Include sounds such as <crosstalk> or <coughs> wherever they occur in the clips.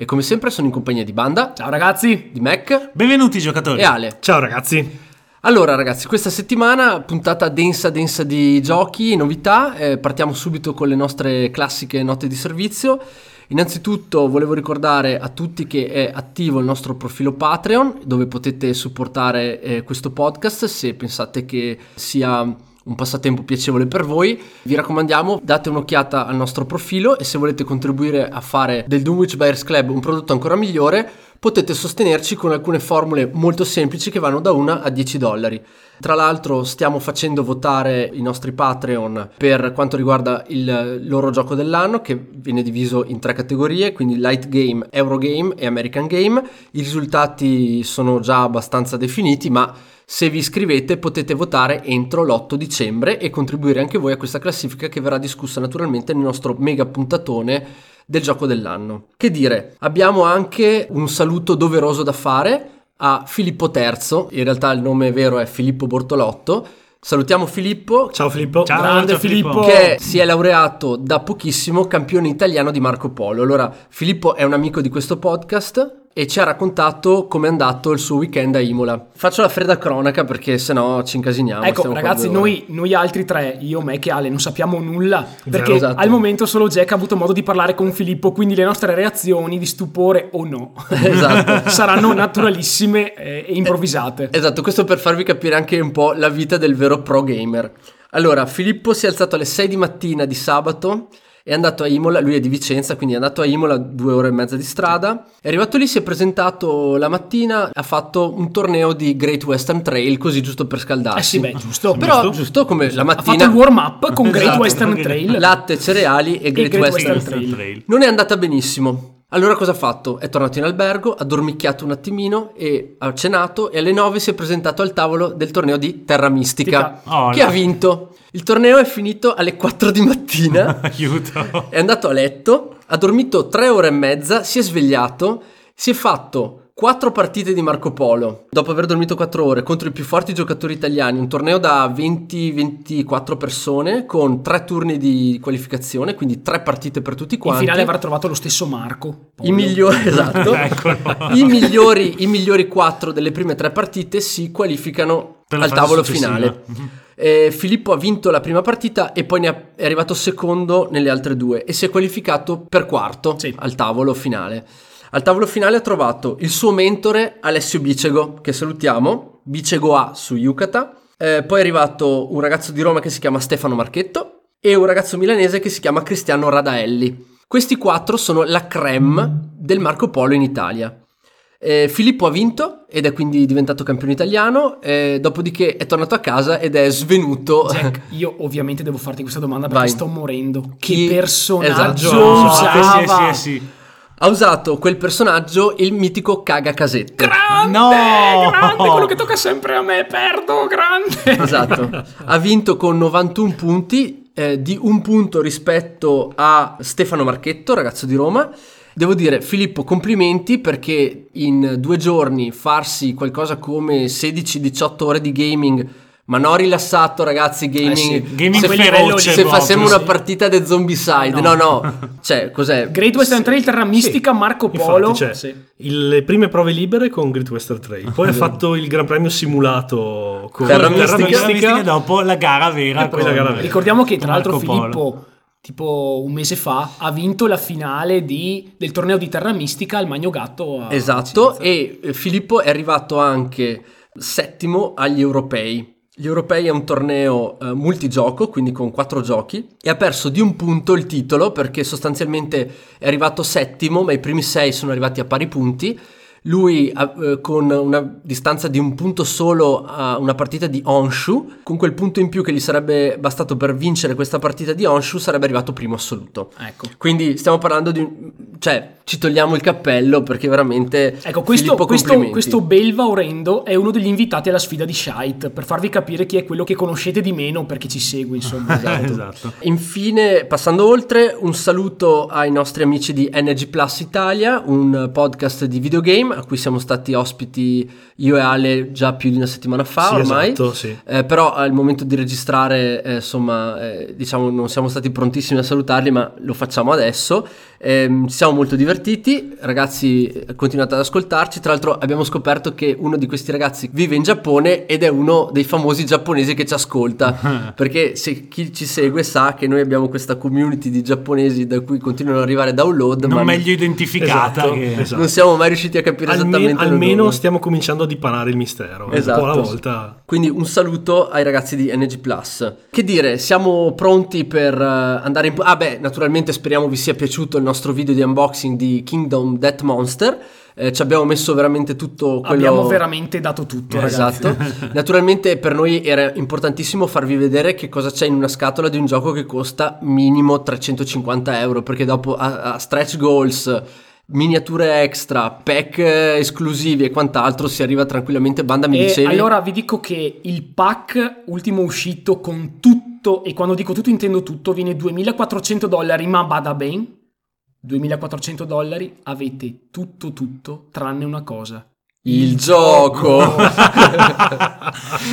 e come sempre sono in compagnia di Banda, Ciao ragazzi, di Mac Benvenuti giocatori. e Ale. ciao ragazzi. Allora ragazzi, questa settimana puntata densa densa di giochi, novità, eh, partiamo subito con le nostre classiche note di servizio. Innanzitutto volevo ricordare a tutti che è attivo il nostro profilo Patreon dove potete supportare eh, questo podcast se pensate che sia un passatempo piacevole per voi. Vi raccomandiamo, date un'occhiata al nostro profilo e se volete contribuire a fare del Dunwich Buyers Club un prodotto ancora migliore, potete sostenerci con alcune formule molto semplici che vanno da 1 a 10 dollari. Tra l'altro stiamo facendo votare i nostri Patreon per quanto riguarda il loro gioco dell'anno che viene diviso in tre categorie, quindi Light Game, Eurogame e American Game. I risultati sono già abbastanza definiti, ma se vi iscrivete potete votare entro l'8 dicembre e contribuire anche voi a questa classifica che verrà discussa naturalmente nel nostro mega puntatone del gioco dell'anno. Che dire, abbiamo anche un saluto doveroso da fare a Filippo III, in realtà il nome vero è Filippo Bortolotto. Salutiamo Filippo Ciao Filippo. Ciao, Grande ciao, Filippo. Filippo. che si è laureato da pochissimo campione italiano di Marco Polo. Allora, Filippo è un amico di questo podcast e ci ha raccontato come è andato il suo weekend a Imola. Faccio la fredda cronaca perché sennò ci incasiniamo. Ecco ragazzi, noi, noi altri tre, io, me e Ale, non sappiamo nulla perché esatto. al momento solo Jack ha avuto modo di parlare con Filippo, quindi le nostre reazioni di stupore o no <laughs> Esatto. <laughs> saranno naturalissime eh, e improvvisate. Esatto, questo per farvi capire anche un po' la vita del vero pro gamer. Allora, Filippo si è alzato alle 6 di mattina di sabato, è andato a Imola, lui è di Vicenza, quindi è andato a Imola due ore e mezza di strada, è arrivato lì, si è presentato la mattina, ha fatto un torneo di Great Western Trail, così giusto per scaldarsi. Eh sì, beh, giusto. Però giusto. giusto come la ha mattina... fatto il warm up con Great Esatto, Western Trail. Latte, cereali e Great, Great Western, Western Trail. Trail. Non è andata benissimo. Allora cosa ha fatto? È tornato in albergo, ha dormicchiato un attimino e ha cenato e alle 9 si è presentato al tavolo del torneo di Terra Mistica, Oh, che no. ha vinto. Il torneo è finito alle 4 di mattina, <laughs> Aiuto. è andato a letto, ha dormito 3 ore e mezza, si è svegliato, si è fatto 4 partite di Marco Polo, dopo aver dormito 4 ore, contro i più forti giocatori italiani, un torneo da 20-24 persone con 3 turni di qualificazione, quindi 3 partite per tutti In quanti. finale avrà trovato lo stesso Marco. I migliori, <laughs> esatto. I migliori, I migliori quattro delle prime tre partite si qualificano al tavolo successiva. finale. <laughs> Eh, Filippo ha vinto la prima partita e poi ne ha- è arrivato secondo nelle altre due e si è qualificato per quarto Sì. al tavolo finale. Al tavolo finale ha trovato il suo mentore Alessio Bicego, che salutiamo, Bicego A su Yucata. Eh, poi è arrivato un ragazzo di Roma che si chiama Stefano Marchetto e un ragazzo milanese che si chiama Cristiano Radaelli. Questi quattro sono la creme del Marco Polo in Italia. Eh, Filippo ha vinto ed è quindi diventato campione italiano, eh, dopodiché è tornato a casa ed è svenuto. Jack, io ovviamente devo farti questa domanda perché Vai. sto morendo. Chi- Che personaggio Esatto. usava? sì, sì, sì. Ha usato quel personaggio il mitico caga casette. Grande, No! grande, quello che tocca sempre a me, perdo, grande. Esatto. Ha vinto con 91 punti, eh, di un punto rispetto a Stefano Marchetto, ragazzo di Roma. Devo dire, Filippo, complimenti perché in due giorni farsi qualcosa come 16-18 ore di gaming, ma non rilassato, ragazzi. Gaming, Eh sì, gaming se, feroce se facciamo una sì. partita di zombicide, no, no, <laughs> cioè, cos'è? Great Western Trail, Terra Mistica, Marco Infatti, Polo. cioè, Sì. le prime prove libere con Great Western Trail, poi ha fatto il Gran Premio simulato con Terra Terra Mistica. Mistica, dopo la gara vera. E poi con- la gara vera. Ricordiamo che tra l'altro Marco. Filippo, tipo un mese fa, ha vinto la finale di- del torneo di Terra Mistica al Magno Gatto. a Esatto, Vicenza. e eh, Filippo è arrivato anche settimo agli europei. Gli europei è un torneo eh, multigioco, quindi con quattro giochi, e ha perso di un punto il titolo perché sostanzialmente è arrivato settimo, ma i primi sei sono arrivati a pari punti. Lui eh, con una distanza di un punto solo a una partita di Honshu, con quel punto in più che gli sarebbe bastato per vincere questa partita di Honshu, sarebbe arrivato primo assoluto. Ecco. Quindi stiamo parlando di... cioè, ci togliamo il cappello perché veramente... Ecco, questo, questo, questo Belva Orendo è uno degli invitati alla sfida di Shite, per farvi capire chi è quello che conoscete di meno perché ci segue, insomma. <laughs> esatto. Infine, passando oltre, un saluto ai nostri amici di Energy Plus Italia, un podcast di videogame a cui siamo stati ospiti io e Ale già più di una settimana fa Sì, ormai. esatto, sì. Eh, però al momento di registrare, eh, insomma, eh, diciamo non siamo stati prontissimi a salutarli, ma lo facciamo adesso. Ehm, ci siamo molto divertiti, ragazzi, continuate ad ascoltarci. Tra l'altro, abbiamo scoperto che uno di questi ragazzi vive in Giappone ed è uno dei famosi giapponesi che ci ascolta. <laughs> perché se chi ci segue sa che noi abbiamo questa community di giapponesi da cui continuano ad arrivare download, Non ma meglio identificata. Esatto, che- esatto. non siamo mai riusciti a capire Alme- esattamente almeno stiamo cominciando a dipanare il mistero. Esatto. Un po' alla volta. Quindi un saluto ai ragazzi di NG Plus. Che dire, siamo pronti per eh, andare in... Ah beh, naturalmente speriamo vi sia piaciuto il nostro video di unboxing di Kingdom Death Monster. Eh, ci abbiamo messo veramente tutto quello... Abbiamo veramente dato tutto, ragazzi. Esatto. <laughs> Naturalmente per noi era importantissimo farvi vedere che cosa c'è in una scatola di un gioco che costa minimo 350 euro, perché dopo a, a stretch goals, miniature extra, pack eh, esclusivi e quant'altro si arriva tranquillamente. Banda mi E dicevi? allora vi dico che il pack ultimo uscito con tutto, e quando dico tutto intendo tutto, viene 2400 dollari, ma bada ben, 2400 dollari, avete tutto tutto tranne una cosa. Il gioco.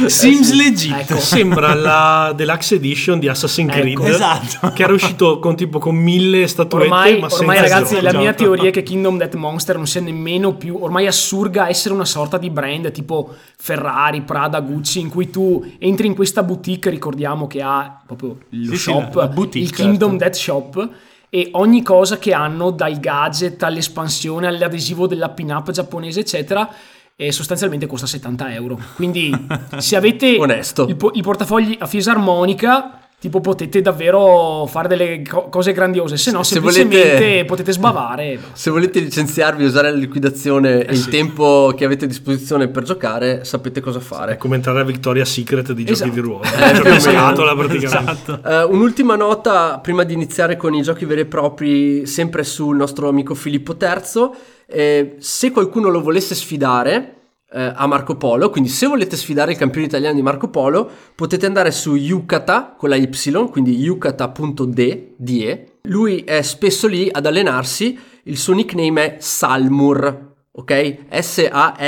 Seems <laughs> legit. Ecco. Sembra la Deluxe Edition di Assassin's Creed. Ecco. Esatto. Che era uscito con tipo con mille statuette, Ormai, ma ormai ragazzi, gioco. la mia teoria è che Kingdom Death Monster non sia nemmeno più, ormai assurga essere una sorta di brand tipo Ferrari, Prada, Gucci, in cui tu entri in questa boutique, ricordiamo che ha proprio lo Sì, sì, shop, la boutique, il Kingdom certo. Death Shop, e ogni cosa che hanno, dal gadget all'espansione, all'adesivo della pin-up giapponese, eccetera, e sostanzialmente costa 70 euro. Quindi <laughs> se avete il, po- il portafogli a fisarmonica, tipo potete davvero fare delle co- cose grandiose, se no Se semplicemente volete- potete sbavare. Se volete licenziarvi, usare la liquidazione e il tempo che avete a disposizione per giocare, sapete cosa È fare. come entrare a Victoria's Secret di Esatto. giochi di ruolo. Eh, Giochi più scatola praticamente. Esatto. Eh, un'ultima nota prima di iniziare con i giochi veri e propri, sempre sul nostro amico Filippo III. Eh, se qualcuno lo volesse sfidare eh, a Marco Polo, quindi se volete sfidare il campione italiano di Marco Polo, potete andare su Yucata con la Y, quindi yucata.de. Lui è spesso lì ad allenarsi, il suo nickname è Salmur. Ok? S-A-L-M-U-R.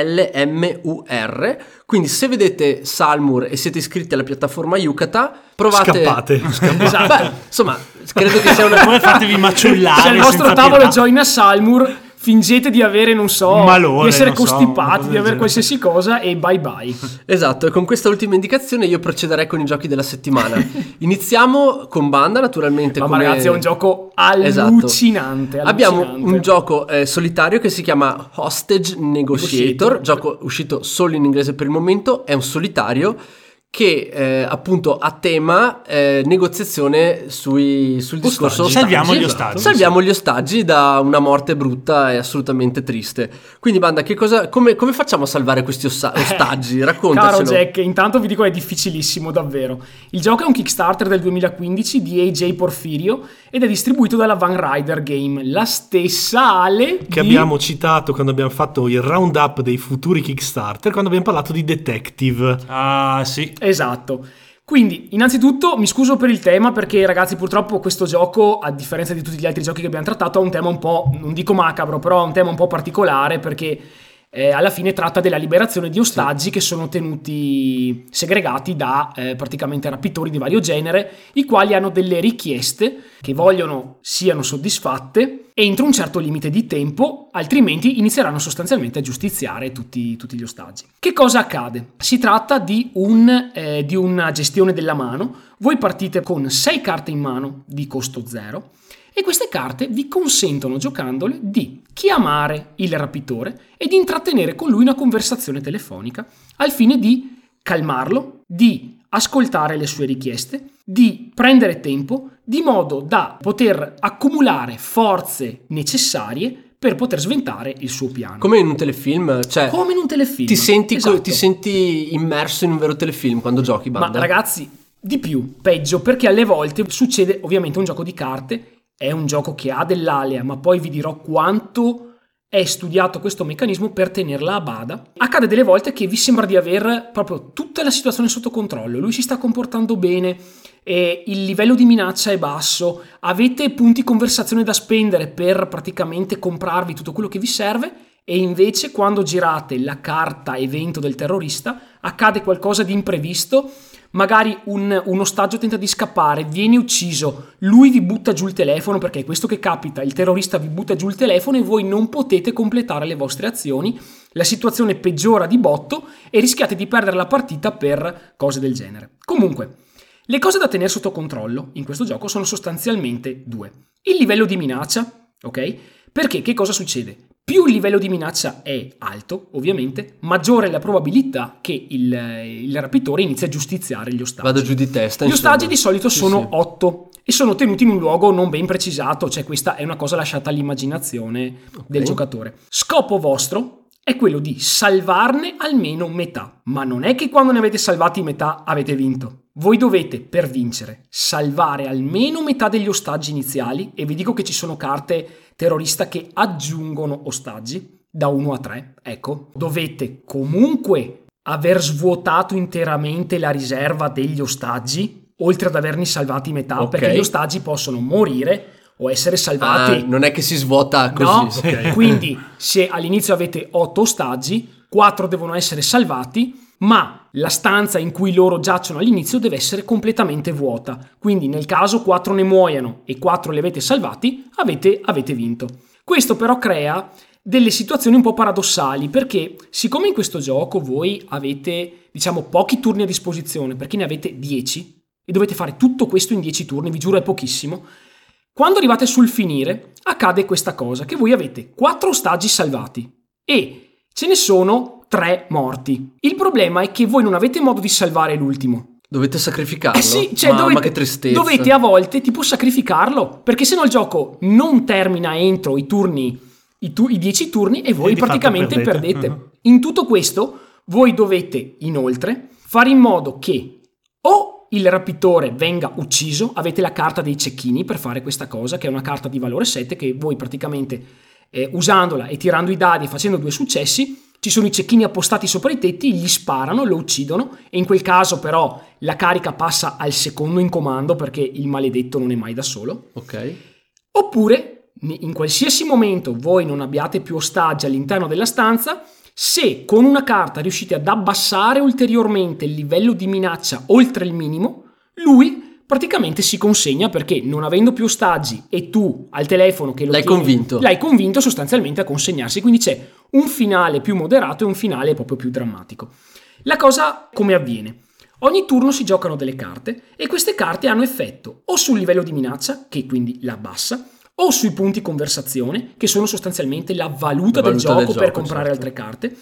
Quindi se vedete Salmur e siete iscritti alla piattaforma Yucata, provate... Scappate. <laughs> Esatto. Beh, insomma, credo che sia una... Oppure fatevi maciullare. Se al vostro tavolo pietà. join a Salmur, fingete di avere, non so, Un malore, di essere so, costipati, cosa di avere qualsiasi cosa e bye bye. <laughs> Esatto, e con questa ultima indicazione io procederei con i giochi della settimana. <laughs> Iniziamo con Banda, naturalmente. Ma come- ragazzi, è un gioco Esatto. allucinante. Abbiamo allucinante. un gioco eh, solitario che si chiama Hostage Negotiator, Negotiator. gioco uscito solo in inglese per il momento, è un solitario che eh, appunto ha tema eh, negoziazione sui, sul discorso Ostaggi. Salviamo gli ostaggi. Salviamo gli ostaggi da una morte brutta e assolutamente triste. Quindi, Banda, che cosa, come, come facciamo a salvare questi ossa- ostaggi? Raccontacelo. Eh, Caro Jack, intanto vi dico è difficilissimo davvero. Il gioco è un Kickstarter del 2015 di AJ Porfirio ed è distribuito dalla Van Rider Game, la stessa Ale Che di- abbiamo citato quando abbiamo fatto il roundup dei futuri Kickstarter, quando abbiamo parlato di Detective. Ah, sì. Esatto. Quindi, innanzitutto mi scuso per il tema perché ragazzi purtroppo questo gioco, a differenza di tutti gli altri giochi che abbiamo trattato, ha un tema un po', non dico macabro, però ha un tema un po' particolare perché eh, alla fine tratta della liberazione di ostaggi che sono tenuti segregati da eh, praticamente rapitori di vario genere, i quali hanno delle richieste che vogliono siano soddisfatte entro un certo limite di tempo, altrimenti inizieranno sostanzialmente a giustiziare tutti, tutti gli ostaggi. Che cosa accade? Si tratta di, un, eh, di una gestione della mano, voi partite con 6 carte in mano di costo zero e queste carte vi consentono, giocandole, di chiamare il rapitore e di intrattenere con lui una conversazione telefonica al fine di calmarlo, di ascoltare le sue richieste, di prendere tempo, di modo da poter accumulare forze necessarie per poter sventare il suo piano. Come in un telefilm, cioè Come in un telefilm. ti senti, Esatto. ti senti immerso in un vero telefilm quando giochi, Ma banda. ragazzi, di più, peggio, perché alle volte succede ovviamente un gioco di carte, è un gioco che ha dell'alea, ma poi vi dirò quanto è studiato questo meccanismo per tenerla a bada. Accade delle volte che vi sembra di aver proprio tutta la situazione sotto controllo, lui si sta comportando bene, il livello di minaccia è basso, avete punti conversazione da spendere per praticamente comprarvi tutto quello che vi serve e invece quando girate la carta evento del terrorista accade qualcosa di imprevisto, magari un, un ostaggio tenta di scappare, viene ucciso, lui vi butta giù il telefono perché è questo che capita, il terrorista vi butta giù il telefono e voi non potete completare le vostre azioni, la situazione peggiora di botto e rischiate di perdere la partita per cose del genere. Comunque, le cose da tenere sotto controllo in questo gioco sono sostanzialmente due. Il livello di minaccia, ok? Perché che cosa succede? Più il livello di minaccia è alto, ovviamente, maggiore è la probabilità che il, il rapitore inizi a giustiziare gli ostaggi. Vado giù di testa. Gli insomma. ostaggi di solito Sì, sono sì. 8 e sono tenuti in un luogo non ben precisato, cioè questa è una cosa lasciata all'immaginazione del giocatore. Scopo vostro è quello di salvarne almeno metà, ma non è che quando ne avete salvati metà avete vinto. Voi dovete, per vincere, salvare almeno metà degli ostaggi iniziali e vi dico che ci sono carte terrorista che aggiungono ostaggi da 1 a 3. Ecco, dovete comunque aver svuotato interamente la riserva degli ostaggi, oltre ad averne salvati metà, Ok. perché gli ostaggi possono morire o essere salvati. Ah, non è che si svuota così. No, <laughs> sì. quindi se all'inizio avete 8 ostaggi, 4 devono essere salvati, ma la stanza in cui loro giacciono all'inizio deve essere completamente vuota. Quindi nel caso 4 ne muoiano e 4 li avete salvati, avete, avete vinto. Questo però crea delle situazioni un po' paradossali perché siccome in questo gioco voi avete diciamo pochi turni a disposizione perché ne avete 10 e dovete fare tutto questo in 10 turni, vi giuro è pochissimo, quando arrivate sul finire, accade questa cosa, che voi avete 4 ostaggi salvati e ce ne sono 3 morti. Il problema è che voi non avete modo di salvare l'ultimo. Dovete sacrificarlo. Eh sì, cioè Mamma, dovete, che tristezza. dovete a volte tipo sacrificarlo, perché se no il gioco non termina entro i turni, i, tu- i 10 turni e voi E praticamente perdete. perdete. Mhm. In tutto questo voi dovete inoltre fare in modo che o il rapitore venga ucciso, avete la carta dei cecchini per fare questa cosa, che è una carta di valore 7 che voi praticamente eh, usandola e tirando i dadi e facendo due successi, ci sono i cecchini appostati sopra i tetti, gli sparano, lo uccidono e in quel caso però la carica passa al secondo in comando perché il maledetto non è mai da solo. Ok. Oppure, in qualsiasi momento voi non abbiate più ostaggi all'interno della stanza, se con una carta riuscite ad abbassare ulteriormente il livello di minaccia oltre il minimo, lui praticamente si consegna perché non avendo più ostaggi e tu al telefono che lo L'hai tieni, convinto. l'hai convinto sostanzialmente a consegnarsi, quindi c'è un finale più moderato e un finale proprio più drammatico. La cosa come avviene? Ogni turno si giocano delle carte e queste carte hanno effetto o sul livello di minaccia, che quindi la abbassa, o sui punti conversazione, che sono sostanzialmente la valuta, La del, valuta gioco del per gioco, comprare certo. altre carte.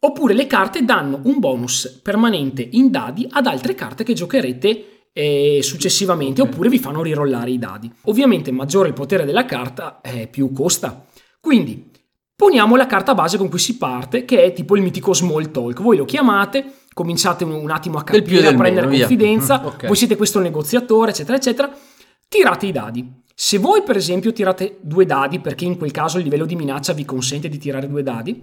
Oppure le carte danno un bonus permanente in dadi ad altre carte che giocherete eh, successivamente, Ok. oppure vi fanno rirollare i dadi. Ovviamente maggiore il potere della carta, eh, più costa. Quindi poniamo la carta base con cui si parte, che è tipo il mitico small talk. Voi lo chiamate, cominciate un, un attimo a Del capire, a del prendere meno, confidenza, <laughs> Ok. voi siete questo negoziatore, eccetera, eccetera. Tirate i dadi. Se voi, per esempio, tirate due dadi, perché in quel caso il livello di minaccia vi consente di tirare due dadi,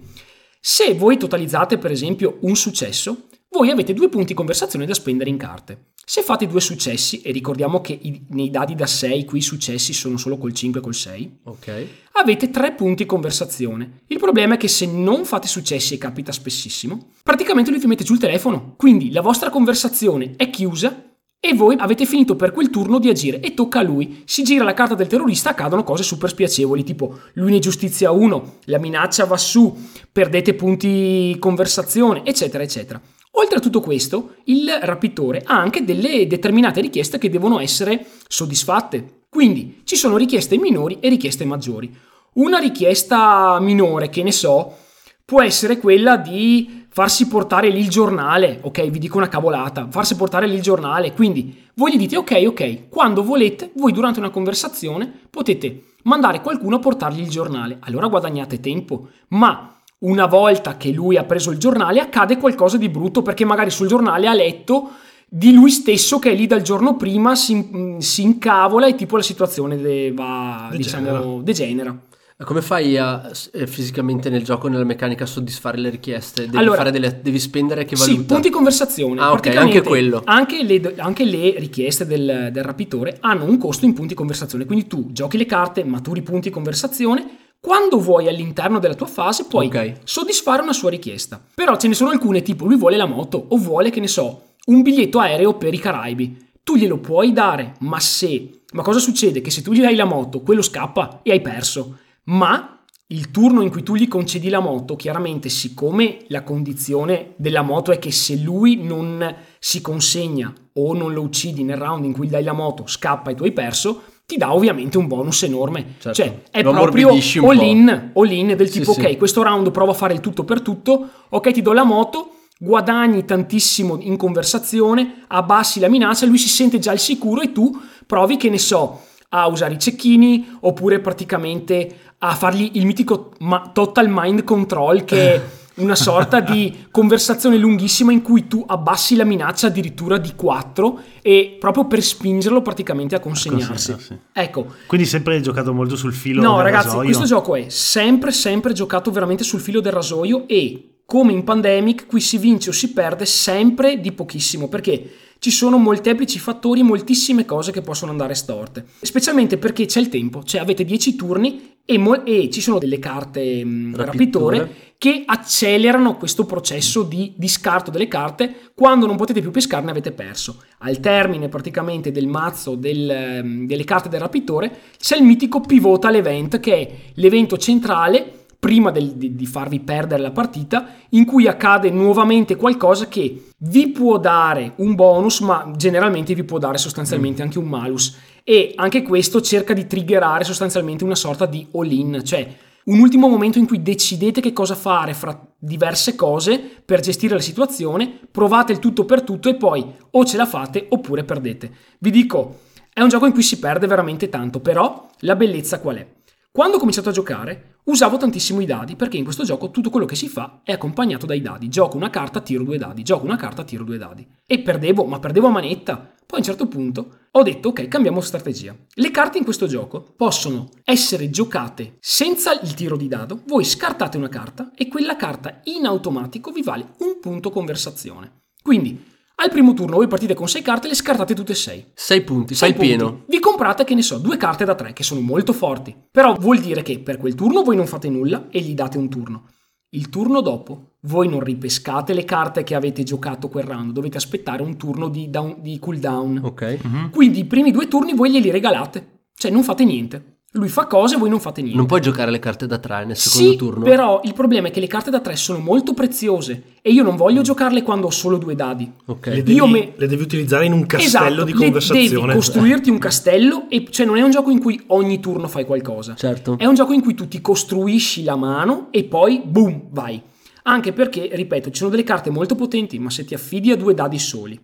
se voi totalizzate, per esempio, un successo, voi avete due punti conversazione da spendere in carte. Se fate due successi, e ricordiamo che i- nei dadi da 6 qui i successi sono solo col 5 e col 6, Ok. avete tre punti conversazione. Il problema è che se non fate successi, e capita spessissimo, praticamente lui vi mette giù il telefono. Quindi la vostra conversazione è chiusa e voi avete finito per quel turno di agire e tocca a lui. Si gira la carta del terrorista, accadono cose super spiacevoli, tipo lui ne giustizia uno, la minaccia va su, perdete punti conversazione, eccetera, eccetera. Oltre a tutto questo, il rapitore ha anche delle determinate richieste che devono essere soddisfatte. Quindi ci sono richieste minori e richieste maggiori. Una richiesta minore, che ne so, può essere quella di farsi portare lì il giornale, ok, vi dico una cavolata, farsi portare lì il giornale, quindi voi gli dite ok, ok, quando volete, voi durante una conversazione potete mandare qualcuno a portargli il giornale. Allora guadagnate tempo, ma una volta che lui ha preso il giornale accade qualcosa di brutto perché magari sul giornale ha letto di lui stesso che è lì dal giorno prima, si, mm, si incavola e tipo la situazione de- va, Degenera. diciamo, degenera. Come fai a, eh, fisicamente nel gioco, nella meccanica, a soddisfare le richieste? Devi, Allora- delle, devi spendere che valuta? Sì, punti conversazione. Ah, ok, anche quello. Anche le, anche le richieste del, del rapitore hanno un costo in punti conversazione. Quindi tu giochi le carte, maturi punti conversazione. Quando vuoi all'interno della tua fase puoi Ok. soddisfare una sua richiesta. Però ce ne sono alcune, tipo lui vuole la moto o vuole, che ne so, un biglietto aereo per i Caraibi. Tu glielo puoi dare, ma se... Ma cosa succede? Che se tu gli dai la moto, quello scappa e hai perso. Ma il turno in cui tu gli concedi la moto, chiaramente siccome la condizione della moto è che se lui non si consegna o non lo uccidi nel round in cui gli dai la moto, scappa e tu hai perso, ti dà ovviamente un bonus enorme. Certo. Cioè, è Lo proprio ammorbidisci un all po'. in, all in del Sì, tipo, sì. ok, questo round provo a fare il tutto per tutto, ok, ti do la moto, guadagni tantissimo in conversazione, abbassi la minaccia, lui si sente già al sicuro e tu provi, che ne so, a usare i cecchini oppure praticamente a fargli il mitico ma- total mind control che è <laughs> una sorta di conversazione lunghissima in cui tu abbassi la minaccia addirittura di 4 e proprio per spingerlo praticamente a consegnarsi. consegnarsi. Ecco, Quindi sempre giocato molto sul filo No, del ragazzi, rasoio. questo gioco è sempre, sempre giocato veramente sul filo del rasoio e come in Pandemic qui si vince o si perde sempre di pochissimo perché ci sono molteplici fattori moltissime cose che possono andare storte. Specialmente perché c'è il tempo, cioè avete 10 turni e, mo- e ci sono delle carte mh, Rapitore. rapitore che accelerano questo processo di, di scarto delle carte. Quando non potete più pescarne avete perso. Al termine praticamente del mazzo del, ehm, delle carte del rapitore c'è il mitico pivotal event che è l'evento centrale prima del- di, di farvi perdere la partita in cui accade nuovamente qualcosa che vi può dare un bonus ma generalmente vi può dare sostanzialmente anche un malus e anche questo cerca di triggerare sostanzialmente una sorta di all-in cioè un ultimo momento in cui decidete che cosa fare fra diverse cose per gestire la situazione, provate il tutto per tutto e poi o ce la fate oppure perdete. Vi dico, è un gioco in cui si perde veramente tanto, però la bellezza qual è? Quando ho cominciato a giocare usavo tantissimo i dadi perché in questo gioco tutto quello che si fa è accompagnato dai dadi. Gioco una carta, tiro due dadi, gioco una carta, tiro due dadi. E perdevo, ma perdevo a manetta. Poi a un certo punto ho detto ok, cambiamo strategia. Le carte in questo gioco possono essere giocate senza il tiro di dado. Voi scartate una carta e quella carta in automatico vi vale un punto conversazione. Quindi al primo turno voi partite con 6 carte e le scartate tutte e 6. 6 punti, Sei fai il pieno. punti. Vi comprate, che ne so, due carte da tre che sono molto forti. Però vuol dire che per quel turno voi non fate nulla e gli date un turno. Il turno dopo voi non ripescate le carte che avete giocato quel round, dovete aspettare un turno di, down- di cooldown. Ok. Quindi i primi due turni voi glieli regalate, cioè non fate niente. Lui fa cose, voi non fate niente. Non puoi giocare le carte da 3 nel secondo Sì, turno. però il problema è che le carte da tre sono molto preziose e io non voglio giocarle quando ho solo due dadi. Ok. Le devi, me- le devi utilizzare in un castello Esatto, di le- conversazione. Devi costruirti un <laughs> castello e cioè non è un gioco in cui ogni turno fai qualcosa. Certo. È un gioco in cui tu ti costruisci la mano e poi boom, vai. Anche perché, ripeto, ci sono delle carte molto potenti, ma se ti affidi a due dadi soli,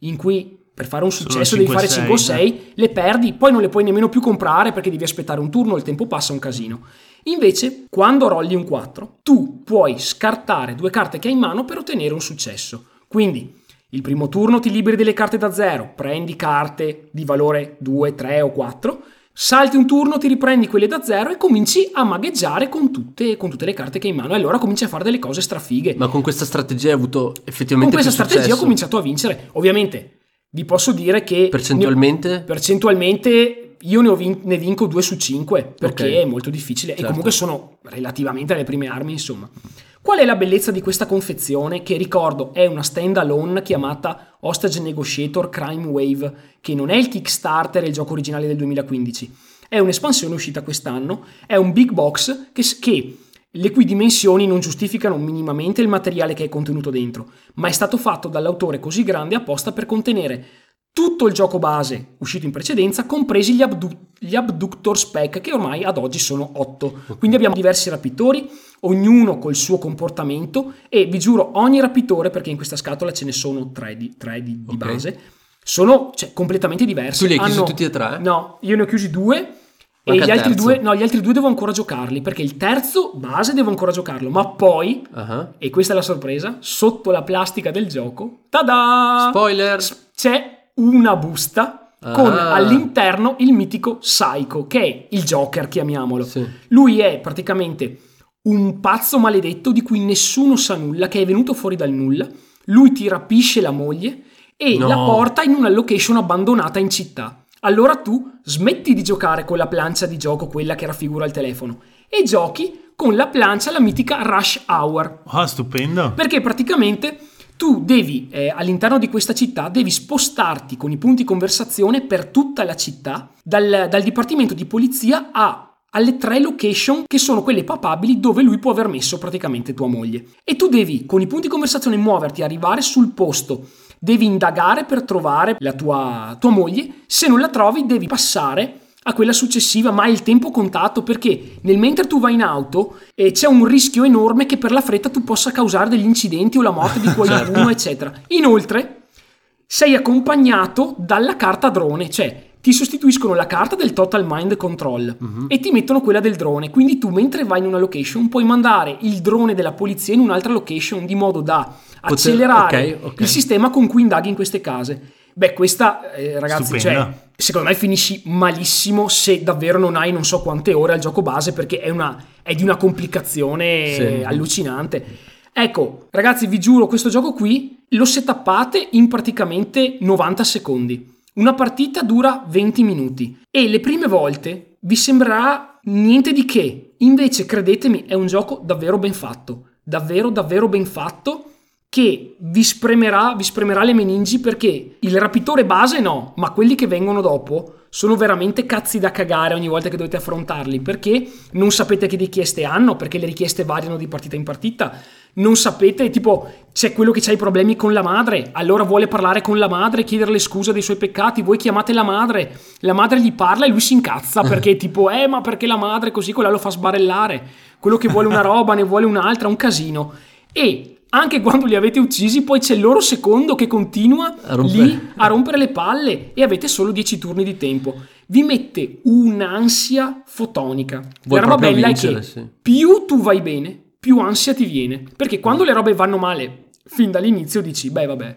in cui per fare un successo devi 5 fare 5 o 6, 6, le perdi, poi non le puoi nemmeno più comprare perché devi aspettare un turno, il tempo passa, un casino. Invece, quando rolli un 4, tu puoi scartare due carte che hai in mano per ottenere un successo. Quindi, il primo turno ti liberi delle carte da 0, prendi carte di valore 2, 3 o 4, salti un turno, ti riprendi quelle da 0 e cominci a magheggiare con tutte, con tutte le carte che hai in mano e allora cominci a fare delle cose strafighe. Ma con questa strategia hai avuto Con effettivamente questa più strategia ho successo? cominciato a vincere. Ovviamente vi posso dire che Percentualmente? percentualmente io ne, ho vin- ne vinco 2 su 5 perché Ok. è molto difficile e Certo. comunque sono relativamente alle prime armi, insomma. Qual è la bellezza di questa confezione che ricordo è una stand alone chiamata Hostage Negotiator Crime Wave, che non è il Kickstarter e il gioco originale del 2015. È un'espansione uscita quest'anno, è un big box che, che le cui dimensioni non giustificano minimamente il materiale che è contenuto dentro, ma è stato fatto dall'autore così grande apposta per contenere tutto il gioco base uscito in precedenza, compresi gli, abdu- gli abductor spec, che ormai ad oggi sono 8. Quindi abbiamo diversi rapitori, ognuno col suo comportamento, e vi giuro, ogni rapitore, perché in questa scatola ce ne sono 3 di, tre di- di Ok. base, sono cioè, completamente diversi. Tu li hai chiusi Hanno- tutti e tre? No, io ne ho chiusi due. E gli altri, due, no, gli altri due devo ancora giocarli, perché il terzo base devo ancora giocarlo, ma poi, Ah. e questa è la sorpresa, sotto la plastica del gioco, tada! Spoiler. C'è una busta con Ah. all'interno il mitico Psycho, che è il Joker, chiamiamolo. Sì. Lui è praticamente un pazzo maledetto di cui nessuno sa nulla, che è venuto fuori dal nulla. Lui ti rapisce la moglie e No. la porta in una location abbandonata in città. Allora tu smetti di giocare con la plancia di gioco, quella che raffigura il telefono, e giochi con la plancia, la mitica Rush Hour. Ah, stupendo. Perché praticamente tu devi, eh, all'interno di questa città, devi spostarti con i punti conversazione per tutta la città, dal, dal dipartimento di polizia a alle tre location che sono quelle papabili dove lui può aver messo praticamente tua moglie. E tu devi, con i punti conversazione, muoverti, arrivare sul posto. Devi indagare per trovare la tua, tua moglie. Se non la trovi, devi passare a quella successiva, ma hai il tempo contato perché nel mentre tu vai in auto eh, c'è un rischio enorme che per la fretta tu possa causare degli incidenti o la morte di <laughs> qualcuno, eccetera. Inoltre, sei accompagnato dalla carta drone, cioè ti sostituiscono la carta del Total Mind Control e ti mettono quella del drone. Quindi tu mentre vai in una location puoi mandare il drone della polizia in un'altra location di modo da accelerare ok, ok. il sistema con cui indaghi in queste case. Beh, questa, eh, ragazzi, cioè, secondo me finisci malissimo se davvero non hai non so quante ore al gioco base perché è, una, è di una complicazione Sì. allucinante. Ecco, ragazzi, vi giuro, questo gioco qui lo setappate in praticamente 90 secondi. Una partita dura 20 minuti e le prime volte vi sembrerà niente di che. Invece, credetemi, è un gioco davvero ben fatto. Davvero, davvero ben fatto che vi spremerà, vi spremerà le meningi perché il rapitore base no, ma quelli che vengono dopo sono veramente cazzi da cagare ogni volta che dovete affrontarli perché non sapete che richieste hanno, perché le richieste variano di partita in partita, non sapete, tipo c'è quello che ha i problemi con la madre, allora vuole parlare con la madre, chiederle scusa dei suoi peccati, voi chiamate la madre, la madre gli parla e lui si incazza perché <laughs> tipo, eh ma perché la madre così quella lo fa sbarellare, quello che vuole una roba ne vuole un'altra, un casino. E anche quando li avete uccisi, poi c'è il loro secondo che continua A lì a rompere le palle e avete solo 10 turni di tempo. Vi mette un'ansia fotonica. Vuoi la roba bella vincere, è che sì. più tu vai bene, più ansia ti viene. Perché quando le robe vanno male fin dall'inizio dici, beh vabbè,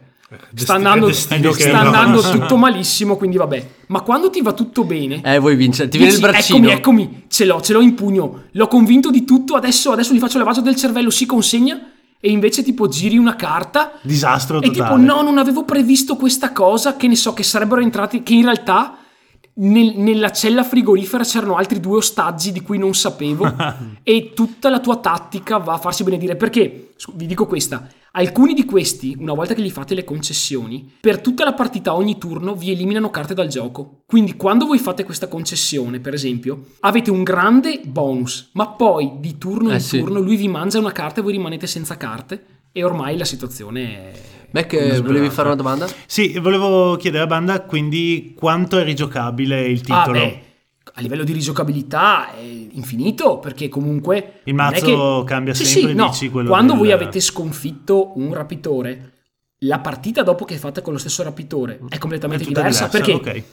sta andando, destino sta andando tutto malissimo, quindi vabbè. Ma quando ti va tutto bene... Eh, vuoi vincere. Ti viene il Dici, braccino. Eccomi, eccomi, ce l'ho, ce l'ho in pugno. L'ho convinto di tutto, adesso, adesso gli faccio lavaggio del cervello, si consegna e invece tipo giri una carta Disastro e totale. tipo no, non avevo previsto questa cosa, che ne so, che sarebbero entrati, che in realtà nel- nella cella frigorifera c'erano altri due ostaggi di cui non sapevo <laughs> e tutta la tua tattica va a farsi benedire. Perché, vi dico questa, alcuni di questi, una volta che gli fate le concessioni, per tutta la partita ogni turno vi eliminano carte dal gioco. Quindi quando voi fate questa concessione, per esempio, avete un grande bonus, ma poi di turno in Eh sì. turno lui vi mangia una carta e voi rimanete senza carte e ormai la situazione è... Mac, volevi fare una domanda? Sì, volevo chiedere a Banda quindi quanto è rigiocabile il titolo. Ah, beh, a livello di rigiocabilità è infinito perché comunque Il è mazzo cambia Sì, sempre, sì, no, dici, quello quando del- voi avete sconfitto un rapitore la partita dopo che fate con lo stesso rapitore è completamente È diversa, diversa, perché ok.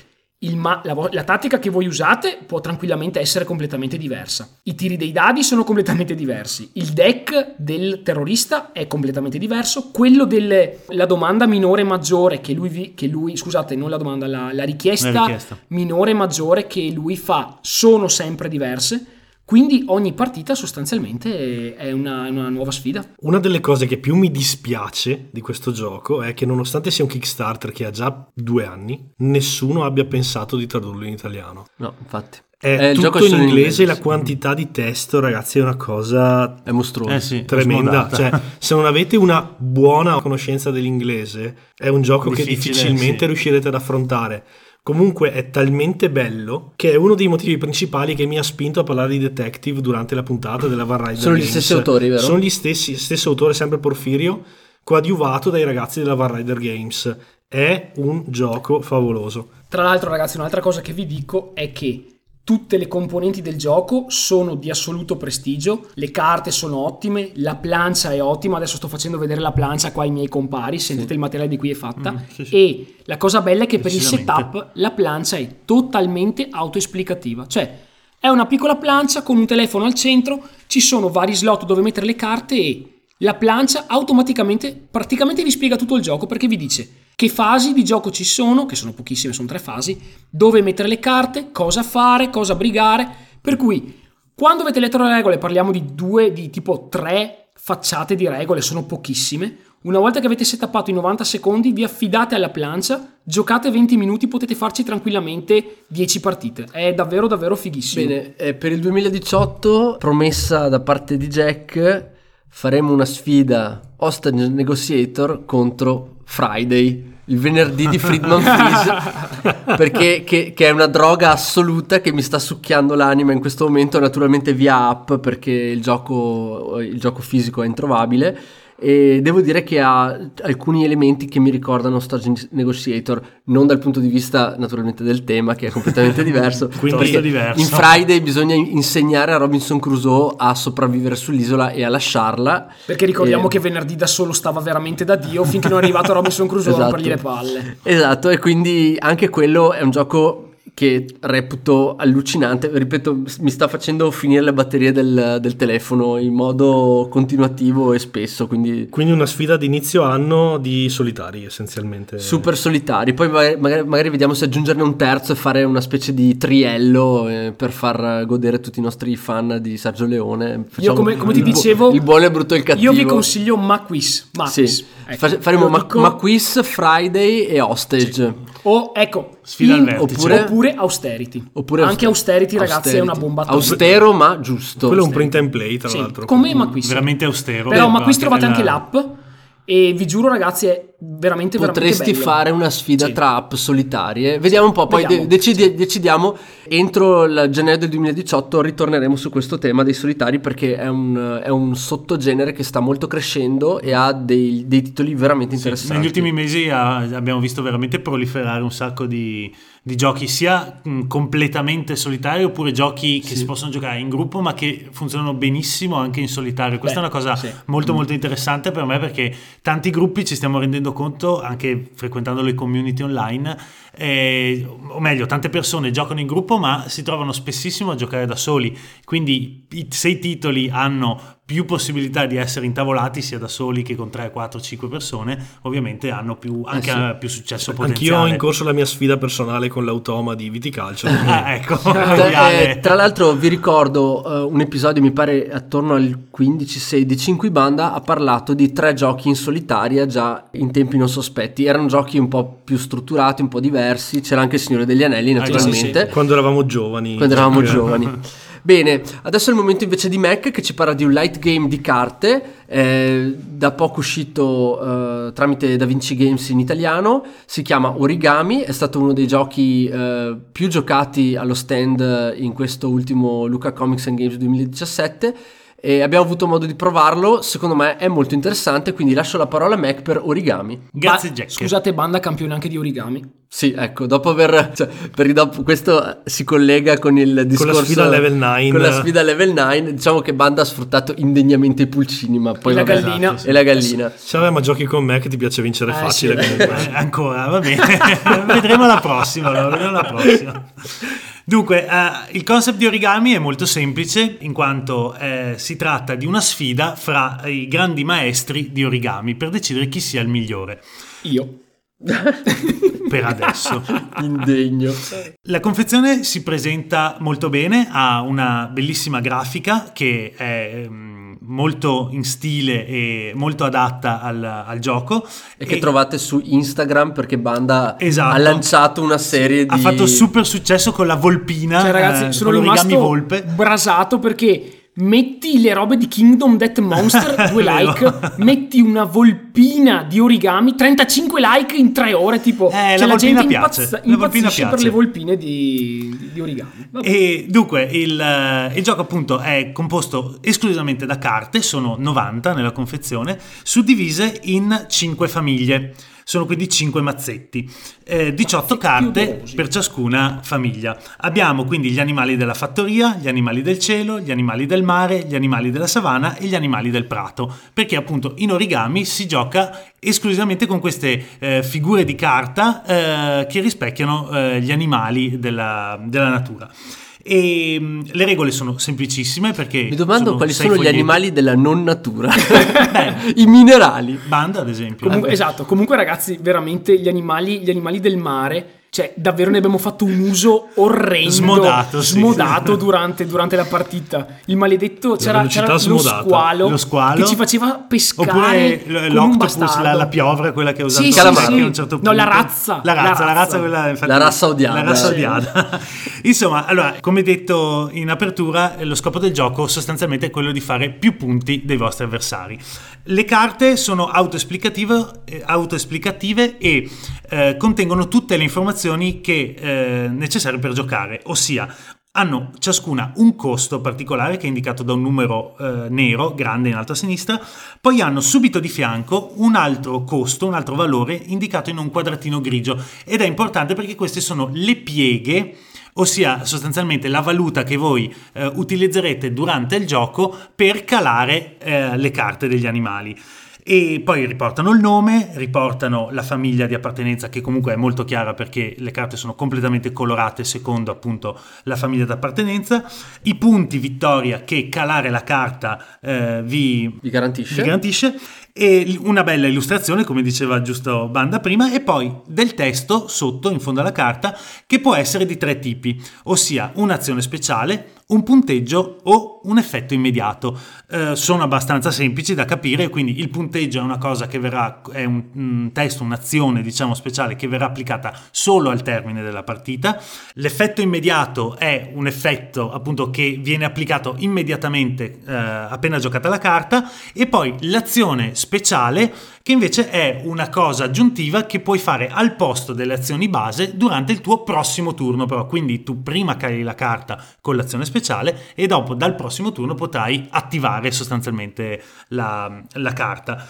Ma- la, la tattica che voi usate può tranquillamente essere completamente diversa. I tiri dei dadi sono completamente diversi. Il deck del terrorista è completamente diverso. Quello della domanda minore maggiore che lui, vi- che lui scusate, non la domanda, la, la richiesta, La richiesta. minore e maggiore che lui fa sono sempre diverse. Quindi ogni partita sostanzialmente è una, una nuova sfida. Una delle cose che più mi dispiace di questo gioco è che nonostante sia un Kickstarter che ha già due anni, nessuno abbia pensato di tradurlo in italiano. No, infatti. È Eh, il tutto in solo in inglese, inglese, la sì. quantità di testo, ragazzi, è una cosa È mostruoso. Eh sì, tremenda. Cioè, <laughs> se non avete una buona conoscenza dell'inglese, è un gioco che Difficile, difficilmente sì. riuscirete ad affrontare. Comunque è talmente bello che è uno dei motivi principali che mi ha spinto a parlare di Detective durante la puntata della Van Rider Sono gli Games. stessi autori, vero? Sono gli stessi, stesso autore, sempre Porfirio, coadiuvato dai ragazzi della Van Rider Games. È un gioco favoloso. Tra l'altro, ragazzi, un'altra cosa che vi dico è che tutte le componenti del gioco sono di assoluto prestigio, le carte sono ottime, la plancia è ottima, adesso sto facendo vedere la plancia qua ai miei compari, sentite il materiale di cui è fatta, Mm, sì, sì. e la cosa bella è che per il setup la plancia è totalmente autoesplicativa, cioè È una piccola plancia con un telefono al centro, ci sono vari slot dove mettere le carte e la plancia automaticamente praticamente vi spiega tutto il gioco perché vi dice che fasi di gioco ci sono, che sono pochissime, sono tre fasi, dove mettere le carte, cosa fare, cosa brigare, per cui quando avete letto le regole parliamo di due, di tipo tre facciate di regole, sono pochissime. Una volta che avete settapato i 90 secondi, vi affidate alla plancia, giocate 20 minuti, potete farci tranquillamente 10 partite. È davvero davvero fighissimo. Bene, eh, per il 2018, promessa da parte di Jack, faremo una sfida Hostage Negotiator contro Friday. Il venerdì di Friedman <laughs> Freeze perché che, che è una droga assoluta che mi sta succhiando l'anima in questo momento naturalmente via app perché il gioco, il gioco fisico è introvabile e devo dire che ha alcuni elementi che mi ricordano Stage Negotiator, non dal punto di vista naturalmente del tema che è completamente <laughs> diverso, Quindi è diverso. in Friday bisogna insegnare a Robinson Crusoe a sopravvivere sull'isola e a lasciarla. Perché ricordiamo E- che venerdì da solo stava veramente da Dio finché non è arrivato Robinson Crusoe a Esatto. rompergli le palle. Esatto, e quindi anche quello è un gioco che reputo allucinante. Ripeto, mi sta facendo finire le batterie del, del telefono in modo continuativo e spesso, quindi Quindi una sfida di inizio anno di solitari essenzialmente. super solitari. Poi magari, magari- vediamo se aggiungerne un terzo e fare una specie di triello eh, per far godere tutti i nostri fan di Sergio Leone. Facciamo come- come ti bu- dicevo, il buono, il brutto e il cattivo. Io vi consiglio Maquis. Sì, Maquis. Ecco, Fa- faremo ma- dico. Maquis, Friday e Hostage. O ecco, Sfida al in- vertice. Oppure- oppure Austerity. Oppure Anche Austerity, ragazzi, è Austerity. una bomba atomica. Austero ma giusto. Quello è un print and play, tra Sì, l'altro. come Maquis. veramente austero. Però Maquis trovate anche l'app e vi giuro ragazzi è veramente veramente Potresti bello. fare una sfida Sì. tra app solitarie. Vediamo un po', poi Vediamo. de- decidi- decidiamo. Entro il gennaio del 2018 ritorneremo su questo tema dei solitari perché è un, è un sottogenere che sta molto crescendo e ha dei, dei titoli veramente Sì, interessanti. negli ultimi mesi ah, abbiamo visto veramente proliferare un sacco di, di giochi, sia mh, completamente solitari oppure giochi che si possono giocare in gruppo ma che funzionano benissimo anche in solitario. Questa Beh, è una cosa sì. molto molto interessante per me perché tanti gruppi ci stiamo rendendo conto anche frequentando le community online eh, o meglio tante persone giocano in gruppo ma si trovano spessissimo a giocare da soli. Quindi se i titoli hanno più possibilità di essere intavolati sia da soli che con 3, 4, 5 persone ovviamente hanno più, anche sì. eh, più successo Anch'io potenziale ho in corso la mia sfida personale con l'automa di Viticalcio. <laughs> ah, ecco eh, tra l'altro vi ricordo eh, un episodio, mi pare attorno al 15-16, in cui Banda ha parlato di tre giochi in solitaria già in tempi non sospetti. Erano giochi un po' più strutturati, un po' diversi. C'era anche il Signore degli Anelli, Ah, sì, naturalmente. Quando eravamo giovani. quando eravamo Eh, <laughs> giovani. Bene, adesso è il momento invece di Mac che ci parla di un light game di carte, eh, da poco uscito eh, tramite DaVinci Games in italiano, si chiama Origami, è stato uno dei giochi eh, più giocati allo stand in questo ultimo Luca Comics and Games 2017 e abbiamo avuto modo di provarlo, secondo me è molto interessante, quindi lascio la parola a Mac per Origami. grazie Ba- Jack Scusate, banda campione anche di origami. Sì, ecco, dopo aver... Cioè, per dopo, questo si collega con il discorso... sfida level 9. Con la sfida level 9, diciamo che Banda ha sfruttato indegnamente i pulcini, ma poi... E la vabbè, gallina. E la gallina. Se vabbè, ma giochi con me che ti piace vincere Eh, facile sì. comunque. <laughs> Eh, ancora, va bene. <laughs> vedremo la prossima. allora, vedremo la prossima. <laughs> Dunque, eh, il concept di origami è molto semplice in quanto eh, si tratta di una sfida fra i grandi maestri di origami per decidere chi sia il migliore. Io. <laughs> Per adesso. Indegno. La confezione si presenta molto bene, ha una bellissima grafica che è ehm, molto in stile e molto adatta al, al gioco. E che trovate su Instagram perché Banda Esatto. ha lanciato una serie di... Ha fatto super successo con la volpina, Cioè, ragazzi, eh, sono con l'origami volpe. brasato perché metti le robe di Kingdom Death Monster, <laughs> due Vero. like, metti una volpina di origami, 35 like in tre ore, tipo, Eh, cioè, la la, volpina gente piace, impazz- la volpina impazzisce per piace. le volpine di, di- di origami. Vabbè. E dunque il, eh, il gioco appunto è composto esclusivamente da carte, sono 90 nella confezione, suddivise in 5 famiglie. Sono quindi 5 mazzetti, eh, 18 carte per ciascuna famiglia. Abbiamo quindi gli animali della fattoria, gli animali del cielo, gli animali del mare, gli animali della savana e gli animali del prato, perché appunto in origami si gioca esclusivamente con queste eh, figure di carta eh, che rispecchiano eh, gli animali della, della natura. E mh, le regole sono semplicissime perché... Mi domando sono quali sono gli foglietti. animali della non natura. <laughs> I minerali. Banda, ad esempio. Comunque, esatto, comunque ragazzi, veramente gli animali, gli animali del mare, cioè davvero ne abbiamo fatto un uso orrendo, Smodato, sì. smodato durante, durante la partita. Il maledetto, c'era, c'era lo, squalo Lo squalo. che ci faceva pescare Oppure l'octopus, la, la piovra, quella che ha usato Sì, sì, sì. a un certo No, punto. la razza. La razza, La la razza, quella, infatti- La razza odiata. La razza Sì. odiata. <laughs> Insomma, allora, come detto in apertura, lo scopo del gioco sostanzialmente è quello di fare più punti dei vostri avversari. Le carte sono autoesplicative, eh, autoesplicative e eh, contengono tutte le informazioni che eh, necessarie per giocare, ossia hanno ciascuna un costo particolare che è indicato da un numero eh, nero grande in alto a sinistra, poi hanno subito di fianco un altro costo, un altro valore indicato in un quadratino grigio ed è importante perché queste sono le pieghe ossia sostanzialmente la valuta che voi eh, utilizzerete durante il gioco per calare eh, le carte degli animali. E poi riportano il nome, riportano la famiglia di appartenenza che comunque è molto chiara perché le carte sono completamente colorate secondo appunto la famiglia d'appartenenza, i punti vittoria che calare la carta eh, vi, Vi garantisce? vi garantisce e una bella illustrazione come diceva giusto Banda prima e poi del testo sotto in fondo alla carta che può essere di tre tipi ossia un'azione speciale un punteggio o un effetto immediato. Eh, sono abbastanza semplici da capire quindi il punteggio è una cosa che verrà è un, un testo un'azione diciamo speciale che verrà applicata solo al termine della partita. L'effetto immediato è un effetto appunto che viene applicato immediatamente eh, appena giocata la carta. E poi l'azione speciale che invece è una cosa aggiuntiva che puoi fare al posto delle azioni base durante il tuo prossimo turno. Però quindi tu prima cali la carta con l'azione speciale e dopo dal prossimo turno potrai attivare sostanzialmente la, la carta.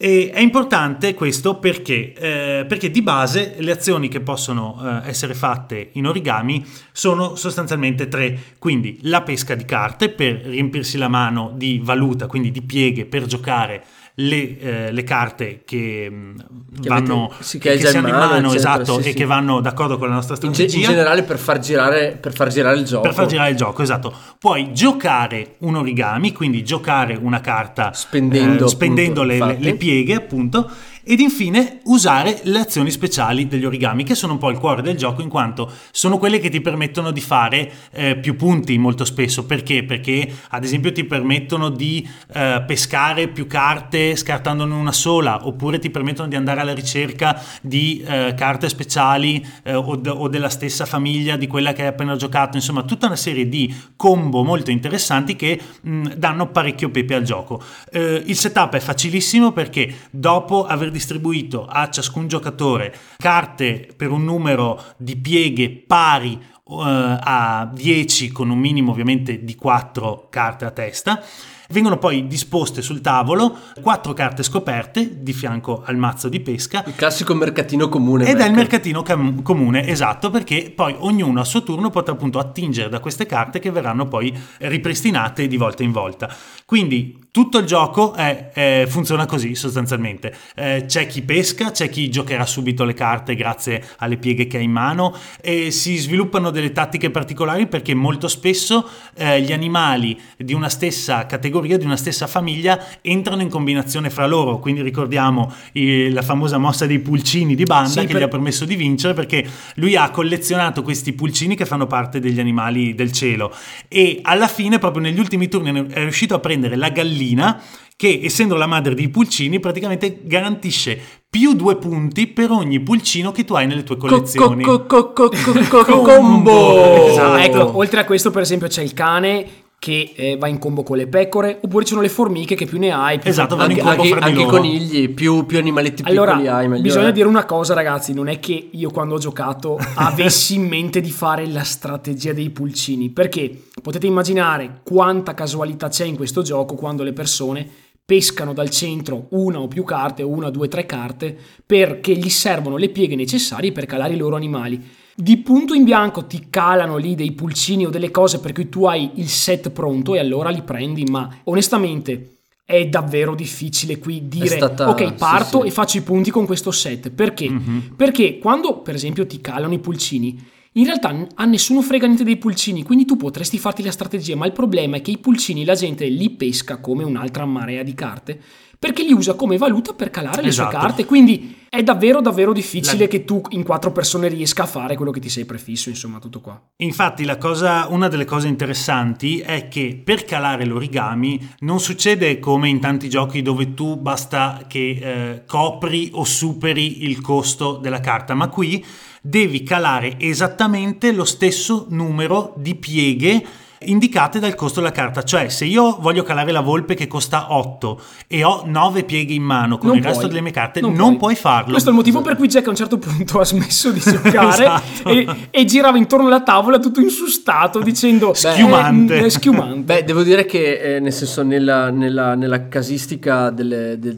E è importante questo perché, eh, perché di base le azioni che possono eh, essere fatte in origami sono sostanzialmente tre, quindi la pesca di carte per riempirsi la mano di valuta, quindi di pieghe per giocare le, eh, le carte che, mh, Che vanno avete- sì, che già si in hanno in mano, mano, eccetera, esatto, sì, e sì. che vanno d'accordo con la nostra In, ge- in strategia. generale per far, girare, per far girare il gioco. per far girare il gioco, esatto. Puoi giocare un origami, quindi giocare una carta Spendendo, eh, spendendo appunto, le, le pieghe, appunto. Ed infine usare le azioni speciali degli origami, che sono un po' il cuore del gioco, in quanto sono quelle che ti permettono di fare eh, più punti molto spesso. Perché? Perché, ad esempio, ti permettono di eh, pescare più carte scartandone una sola, oppure ti permettono di andare alla ricerca di eh, carte speciali eh, o, de- o della stessa famiglia di quella che hai appena giocato. Insomma, tutta una serie di combo molto interessanti che mh, danno parecchio pepe al gioco. Eh, il setup è facilissimo perché dopo aver distribuito a ciascun giocatore carte per un numero di pieghe pari eh, a 10 con un minimo ovviamente di 4 carte a testa. Vengono poi disposte sul tavolo quattro carte scoperte di fianco al mazzo di pesca Il classico mercatino comune. ed è il mercatino cam- comune, esatto, perché poi ognuno a suo turno potrà appunto attingere da queste carte che verranno poi ripristinate di volta in volta. Quindi tutto il gioco è- è- funziona così sostanzialmente. Eh, c'è chi pesca, c'è chi giocherà subito le carte grazie alle pieghe che ha in mano e si sviluppano delle tattiche particolari perché molto spesso eh, gli animali di una stessa categoria, di una stessa famiglia entrano in combinazione fra loro. Quindi ricordiamo eh, la famosa mossa dei pulcini di banda Sì, che per- gli ha permesso di vincere perché lui ha collezionato questi pulcini che fanno parte degli animali del cielo e alla fine proprio negli ultimi turni è riuscito a prendere la gallina che essendo la madre dei pulcini praticamente garantisce più due punti per ogni pulcino che tu hai nelle tue Co- collezioni. co- co- co- co- <laughs> co- co- combo! Esatto. Ecco, oltre a questo, per esempio, c'è il cane che eh, va in combo con le pecore, oppure ci sono le formiche che più ne hai, più Esatto, vanno in Anche, combo anche, anche i conigli, più, più animaletti Allora, piccoli hai, meglio bisogna è. dire una cosa, ragazzi: non è che io quando ho giocato <laughs> avessi in mente di fare la strategia dei pulcini, perché potete immaginare quanta casualità c'è in questo gioco quando le persone pescano dal centro una o più carte, una, due, tre carte, perché gli servono le pieghe necessarie per calare i loro animali. Di punto in bianco ti calano lì dei pulcini o delle cose per cui tu hai il set pronto e allora li prendi, ma onestamente è davvero difficile qui dire stata- ok parto sì, sì. e faccio i punti con questo set. Perché? Mhm. Perché quando per esempio ti calano i pulcini, in realtà a nessuno frega niente dei pulcini, quindi tu potresti farti la strategia, ma il problema è che i pulcini la gente li pesca come un'altra marea di carte perché li usa come valuta per calare le Esatto. sue carte. Quindi è davvero davvero difficile La- che tu in quattro persone riesca a fare quello che ti sei prefisso, insomma, tutto qua. Infatti, la cosa, una delle cose interessanti è che per calare l'origami non succede come in tanti giochi dove tu basta che eh, copri o superi il costo della carta, ma qui devi calare esattamente lo stesso numero di pieghe indicate dal costo della carta, cioè se io voglio calare la volpe che costa 8 e ho 9 pieghe in mano con Non il resto puoi. delle mie carte, Non non, puoi. puoi farlo. Questo è il motivo per cui Jack a un certo punto ha smesso di <laughs> giocare Esatto. e, e girava intorno alla tavola tutto insustato dicendo Schiumante. "Eh, mm, è schiumante. Beh, devo dire che eh, nel senso nella, nella- nella casistica delle- del,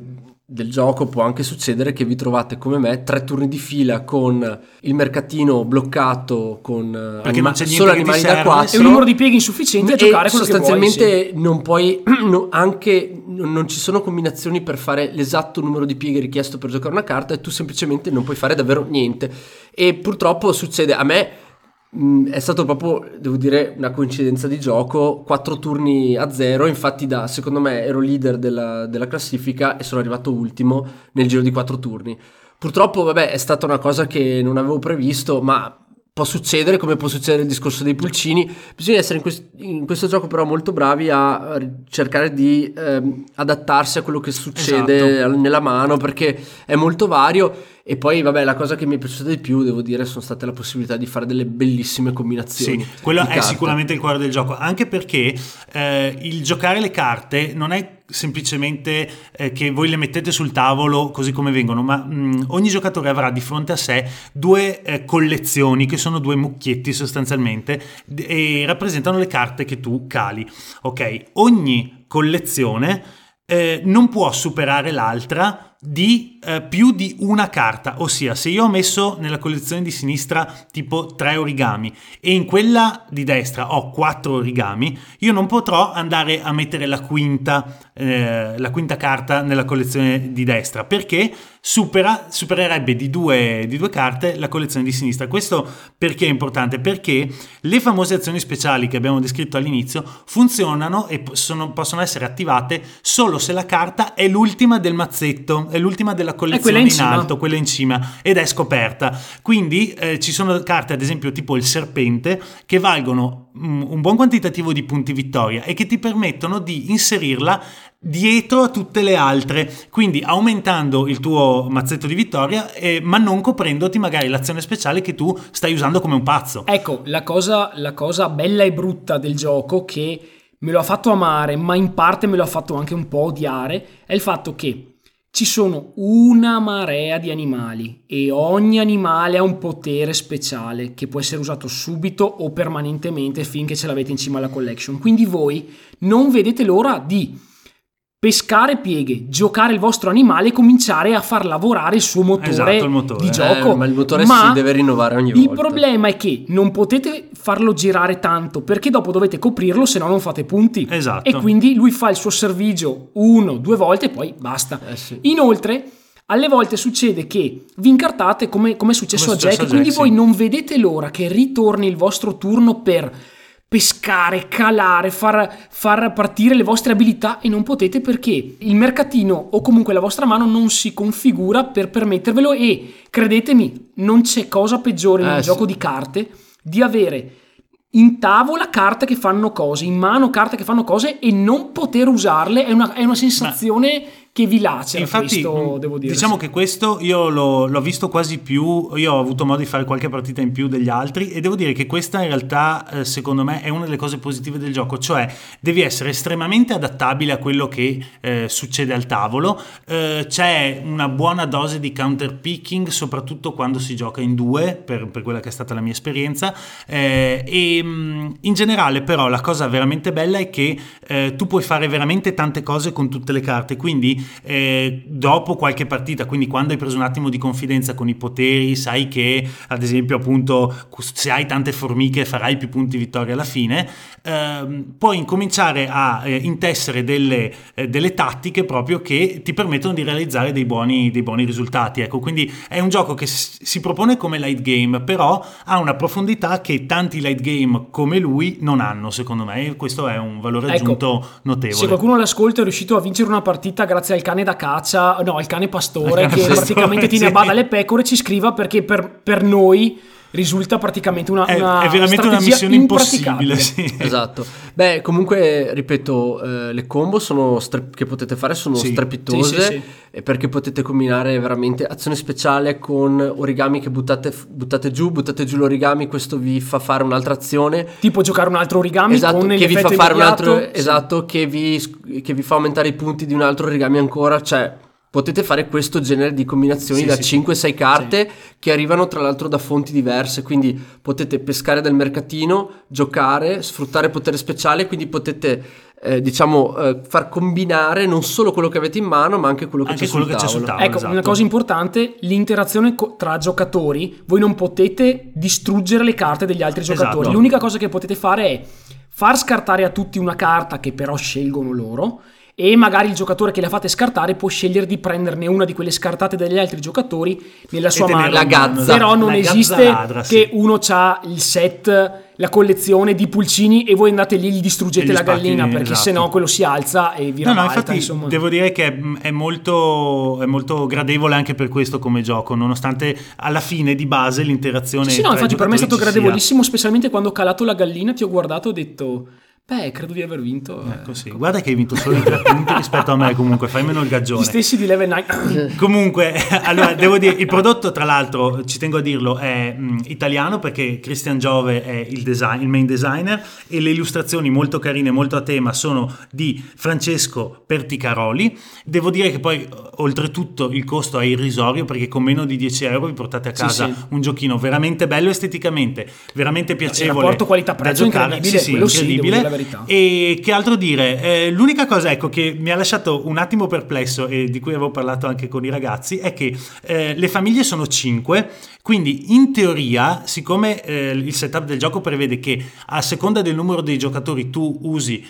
del gioco può anche succedere che vi trovate come me tre turni di fila con il mercatino bloccato con eh, Perché non c'è niente solo animali da serve. e 4 un numero di pieghi insufficiente a giocare quello che vuoi. sostanzialmente non puoi <clears throat> no, anche non ci sono combinazioni per fare l'esatto numero di pieghe richiesto per giocare una carta e tu semplicemente non puoi fare davvero niente e purtroppo succede a me mh, è stato proprio devo dire una coincidenza di gioco. Quattro turni a zero infatti da secondo me ero leader della, della classifica e sono arrivato ultimo nel giro di quattro turni. Purtoppo vabbè è stata una cosa che non avevo previsto ma può succedere come può succedere il discorso dei pulcini. Bisogna essere in, quest- in questo gioco però molto bravi a cercare di ehm, adattarsi a quello che succede Esatto. nella mano perché è molto vario e poi vabbè la cosa che mi è piaciuta di più devo dire sono state la possibilità di fare delle bellissime combinazioni Sì, quello è sicuramente il cuore del gioco, anche perché eh, il giocare le carte non è semplicemente eh, che voi le mettete sul tavolo così come vengono, ma mh, ogni giocatore avrà di fronte a sé due eh, collezioni che sono due mucchietti sostanzialmente d- e rappresentano le carte che tu cali. Ok, ogni collezione eh, non può superare l'altra di eh, più di una carta, ossia se io ho messo nella collezione di sinistra tipo tre origami e in quella di destra ho quattro origami, io non potrò andare a mettere la quinta, eh, la quinta carta nella collezione di destra perché supera, supererebbe di due, di due carte la collezione di sinistra. Questo perché è importante? Perché le famose azioni speciali che abbiamo descritto all'inizio funzionano e sono- possono essere attivate solo se la carta è l'ultima del mazzetto, è l'ultima della collezione in in, alto, quella in cima ed è scoperta. Quindi eh, ci sono carte, ad esempio, tipo il serpente, che valgono mm, un buon quantitativo di punti vittoria e che ti permettono di inserirla dietro a tutte le altre, quindi aumentando il tuo mazzetto di vittoria, eh, ma non coprendoti magari l'azione speciale che tu stai usando come un pazzo. Ecco, la cosa, la cosa bella e brutta del gioco che me lo ha fatto amare, ma in parte me lo ha fatto anche un po' odiare, è il fatto che ci sono una marea di animali e ogni animale ha un potere speciale che può essere usato subito o permanentemente finché ce l'avete in cima alla collection. Quindi voi non vedete l'ora di pescare pieghe, giocare il vostro animale e cominciare a far lavorare il suo motore, Esatto, il motore. di Eh, gioco. ma il motore si deve rinnovare ogni il volta. problema è che non potete farlo girare tanto perché dopo dovete coprirlo se no non fate punti. Esatto. E quindi lui fa il suo servigio uno, due volte e poi basta. Eh sì. Inoltre, alle volte succede che vi incartate come, come è successo Come a successo Jack, a quindi Jack, voi sì. non vedete l'ora che ritorni il vostro turno per pescare, calare, far, far partire le vostre abilità e non potete perché il mercatino o comunque la vostra mano non si configura per permettervelo e credetemi, non c'è cosa peggiore in Eh, un sì. gioco di carte di avere in tavola carte che fanno cose, in mano carte che fanno cose e non poter usarle è una, è una sensazione che vi lacera Infatti, questo, mh, devo dire. diciamo sì. che questo io l'ho, l'ho visto quasi più. Io ho avuto modo di fare qualche partita in più degli altri, e devo dire che questa in realtà, eh, secondo me, è una delle cose positive del gioco. Cioè, devi essere estremamente adattabile a quello che eh, succede al tavolo. Eh, c'è una buona dose di counter picking, soprattutto quando si gioca in due, per, per quella che è stata la mia esperienza. Eh, e mh, in generale, però, la cosa veramente bella è che eh, tu puoi fare veramente tante cose con tutte le carte. Quindi quindi eh, dopo qualche partita, quindi quando hai preso un attimo di confidenza con i poteri, sai che ad esempio appunto se hai tante formiche farai più punti vittoria alla fine, ehm, puoi incominciare a eh, intessere delle, eh, delle, tattiche proprio che ti permettono di realizzare dei buoni, dei buoni risultati. Ecco, quindi è un gioco che si propone come light game, però ha una profondità che tanti light game come lui non hanno, secondo me, e questo è un valore ecco, aggiunto notevole. Se qualcuno all'ascolto è riuscito a vincere una partita grazie al cane da caccia, no, al cane pastore, che praticamente <laughs> tiene a bada le pecore, ci scriva perché per, per noi risulta praticamente una, è, una è veramente una missione impossibile. Sì. <laughs> Esatto. Beh, comunque, ripeto, eh, le combo stre- che potete fare sono sì. strepitose sì, sì, perché potete combinare veramente azione speciale con origami che buttate, buttate, giù, buttate giù l'origami, questo vi fa fare un'altra azione. Tipo giocare un altro origami esatto, con che vi fa fare un altro esatto, che vi, che vi fa aumentare i punti di un altro origami ancora, cioè potete fare questo genere di combinazioni sì, da sì, 5-6 carte sì. che arrivano tra l'altro da fonti diverse, quindi potete pescare dal mercatino, giocare, sfruttare potere speciale, quindi potete eh, diciamo eh, far combinare non solo quello che avete in mano, ma anche quello che, anche c'è, quello sul che c'è sul tavolo. Ecco, esatto. una cosa importante, l'interazione co- tra giocatori, voi non potete distruggere le carte degli altri giocatori. Esatto. L'unica cosa che potete fare è far scartare a tutti una carta che però scelgono loro e magari il giocatore che la fate scartare può scegliere di prenderne una di quelle scartate dagli altri giocatori nella sua mano. La gazza. Però non la esiste ladra, che sì. uno ha il set, la collezione di pulcini e voi andate lì e gli distruggete e gli la gallina perché esatto. sennò quello si alza e vi no, no, infatti insomma. devo dire che è molto, è molto, gradevole anche per questo come gioco, nonostante alla fine di base l'interazione sì, sì no, infatti per me è stato gradevolissimo, specialmente quando ho calato la gallina, ti ho guardato e ho detto Beh, credo di aver vinto. Ecco, sì. Guarda che hai vinto solo i tre punti rispetto a me, comunque, fai meno il gaggione. Gli stessi di level 9. <coughs> comunque, <laughs> allora, devo dire, il prodotto, tra l'altro, ci tengo a dirlo, è mh, italiano perché Christian Giove è il, design, il main designer e le illustrazioni molto carine, molto a tema, sono di Francesco Perticaroli. Devo dire che poi, oltretutto, il costo è irrisorio perché con meno di 10 euro vi portate a casa sì, sì. un giochino veramente bello esteticamente, veramente piacevole. Il rapporto qualità-prezzo incredibile, sì, sì, incredibile. Sì, e che altro dire? Eh, l'unica cosa ecco, che mi ha lasciato un attimo perplesso e di cui avevo parlato anche con i ragazzi è che eh, le famiglie sono 5, quindi in teoria, siccome eh, il setup del gioco prevede che a seconda del numero dei giocatori tu usi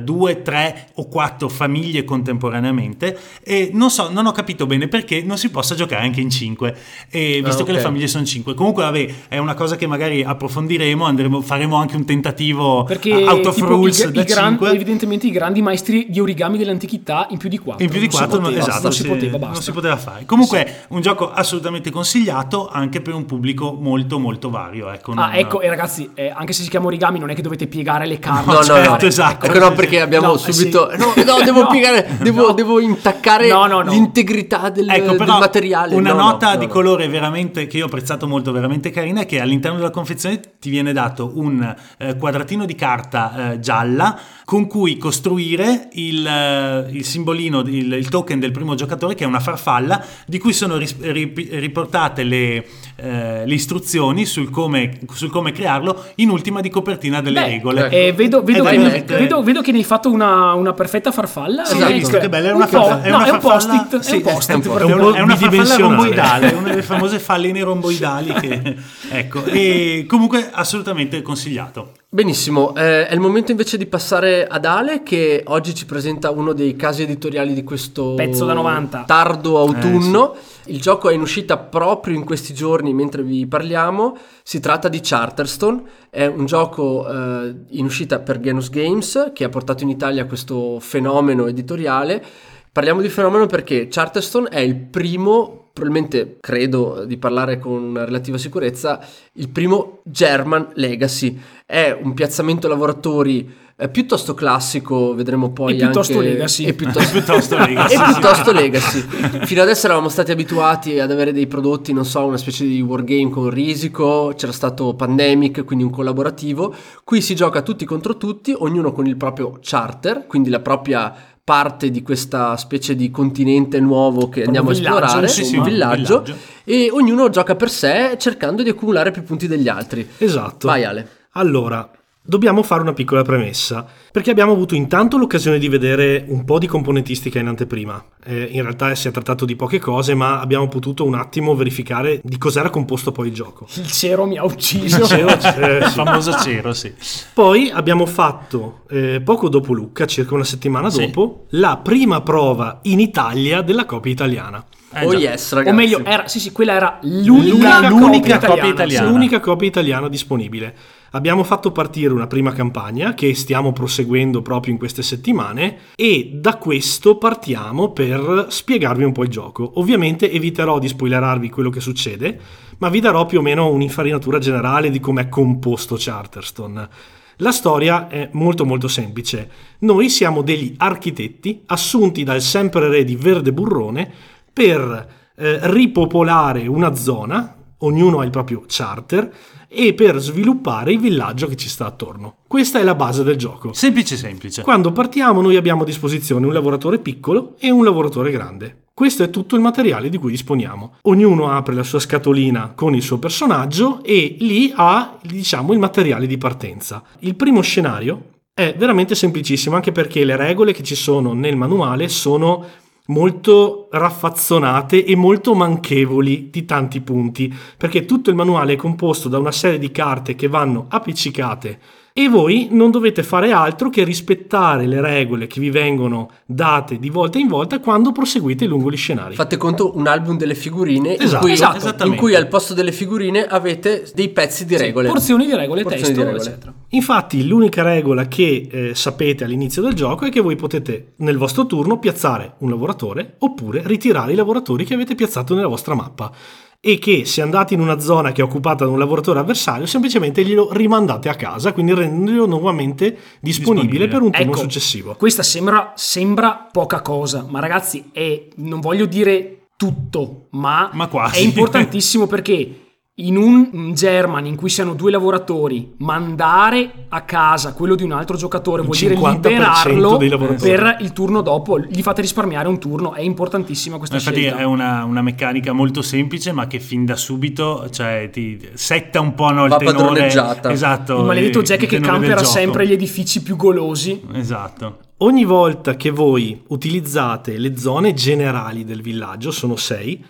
2, eh, 3 o 4 famiglie contemporaneamente, e non so, non ho capito bene perché non si possa giocare anche in 5, e, visto ah, okay. che le famiglie sono 5. Comunque, vabbè, è una cosa che magari approfondiremo, andremo, faremo anche un tentativo perché out of rules i, i gran, evidentemente i grandi maestri di origami dell'antichità in più di 4. In più di 4, non, esatto, non si, poteva, non si poteva fare. Comunque, sì. un gioco assolutamente consigliato anche per un pubblico molto molto vario. Ecco, non... Ah, ecco, e ragazzi, eh, anche se si chiama origami, non è che dovete piegare le carte. No, no, no, no. esatto. Ecco, no, perché abbiamo no, subito. Sì. No, no, devo <laughs> piegare, devo, devo intaccare l'integrità del, ecco, del materiale. Una nota di colore veramente che io ho apprezzato molto, veramente carina, è che all'interno della confezione ti viene dato un eh, quadratino di carta eh, gialla con cui costruire il, uh, il simbolino, il, il, token del primo giocatore che è una farfalla di cui sono ris- rip- riportate le, uh, le istruzioni sul come, sul come, crearlo in ultima di copertina delle Beh, regole. Eh, vedo, vedo, che ne, vedo, vedo, che ne hai fatto una, una perfetta farfalla. Sì, hai visto che bella, è una, un farfalla, è una no, farfalla, è un post-it, sì, è un post-it, è un po', è una farfalla romboidale, una delle <laughs> famose falline romboidali che, <laughs> ecco, e comunque assolutamente consigliato. Benissimo, eh, è il momento invece di passare ad Ale che oggi ci presenta uno dei casi editoriali di questo pezzo da 90 tardo autunno. Eh, sì. Il gioco è in uscita proprio in questi giorni mentre vi parliamo. Si tratta di Charterstone, è un gioco eh, in uscita per Genus Games che ha portato in Italia questo fenomeno editoriale. Parliamo di fenomeno perché Charterstone è il primo probabilmente credo di parlare con relativa sicurezza, il primo German Legacy. È un piazzamento lavoratori eh, piuttosto classico, vedremo poi e piuttosto anche... legacy. E piuttosto, <laughs> piuttosto <laughs> legacy. e piuttosto legacy. Fino adesso eravamo stati abituati ad avere dei prodotti, non so, una specie di wargame con risico, c'era stato Pandemic, quindi un collaborativo. Qui si gioca tutti contro tutti, ognuno con il proprio charter, quindi la propria parte di questa specie di continente nuovo che andiamo a esplorare, sì, sì, un villaggio, villaggio, e ognuno gioca per sé cercando di accumulare più punti degli altri. Esatto. Vai Ale. Allora, Dobbiamo fare una piccola premessa, perché abbiamo avuto intanto l'occasione di vedere un po' di componentistica in anteprima. Eh, in realtà si è trattato di poche cose, ma abbiamo potuto un attimo verificare di cos'era composto poi il gioco. Il cero mi ha ucciso. Cero, <laughs> eh, Il sì. famoso cero, sì. Poi abbiamo fatto, eh, poco dopo Lucca, circa una settimana Sì. dopo, la prima prova in Italia della copia italiana. Eh, oh yes, ragazzi. o meglio, era, sì, sì, quella era l'unica, l'unica copia, copia italiana. italiana. L'unica copia italiana disponibile. Abbiamo fatto partire una prima campagna che stiamo proseguendo proprio in queste settimane e da questo partiamo per spiegarvi un po' il gioco. Ovviamente eviterò di spoilerarvi quello che succede, ma vi darò più o meno un'infarinatura generale di com'è composto Charterstone. La storia è molto molto semplice. Noi siamo degli architetti assunti dal sempre re di Verde Burrone per eh, ripopolare una zona, ognuno ha il proprio charter, e per sviluppare il villaggio che ci sta attorno. Questa è la base del gioco. Semplice, semplice. Quando partiamo noi abbiamo a disposizione un lavoratore piccolo e un lavoratore grande. Questo è tutto il materiale di cui disponiamo. Ognuno apre la sua scatolina con il suo personaggio e lì ha, diciamo, il materiale di partenza. Il primo scenario è veramente semplicissimo, anche perché le regole che ci sono nel manuale sono molto raffazzonate e molto manchevoli di tanti punti, perché tutto il manuale è composto da una serie di carte che vanno appiccicate e voi non dovete fare altro che rispettare le regole che vi vengono date di volta in volta quando proseguite lungo gli scenari. Fate conto un album delle figurine in, Esatto. cui, Esatto. in cui al posto delle figurine avete dei pezzi di regole. Porzioni di regole, Porzioni testo, di regole. eccetera. Infatti l'unica regola che eh, sapete all'inizio del gioco è che voi potete nel vostro turno piazzare un lavoratore oppure ritirare i lavoratori che avete piazzato nella vostra mappa e che se andate in una zona che è occupata da un lavoratore avversario semplicemente glielo rimandate a casa, quindi rendendolo nuovamente disponibile, Disponibile. per un turno Ecco, successivo. Questa sembra, sembra poca cosa, ma ragazzi, è, non voglio dire tutto, ma, Ma è importantissimo perché in un German in cui siano due lavoratori, mandare a casa quello di un altro giocatore Il vuol dire 50% liberarlo per il turno dopo, gli fate risparmiare un turno, è importantissima questa Infatti scelta. è una, una meccanica molto semplice, ma che fin da subito cioè, ti setta un po' no, il Va tenore. padroneggiata. Esatto. il maledetto il Jack che tenore del campera sempre gli edifici più golosi. Esatto. Ogni volta che voi utilizzate le zone generali del villaggio, sono sei,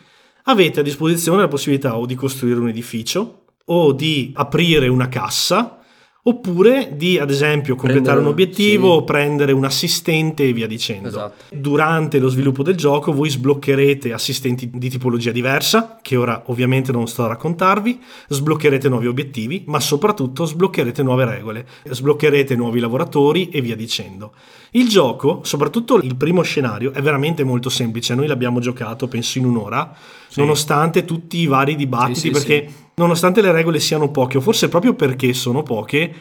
avete a disposizione la possibilità o di costruire un edificio o di aprire una cassa oppure di ad esempio completare Prendere- un obiettivo sì. prendere un assistente e via dicendo. Esatto. Durante lo sviluppo del gioco voi sbloccherete assistenti di tipologia diversa, che ora ovviamente non sto a raccontarvi, sbloccherete nuovi obiettivi, ma soprattutto sbloccherete nuove regole, sbloccherete nuovi lavoratori e via dicendo. Il gioco, soprattutto il primo scenario, è veramente molto semplice, noi l'abbiamo giocato penso in un'ora, nonostante tutti i vari dibattiti, Sì, sì, perché nonostante le regole siano poche, o forse proprio perché sono poche,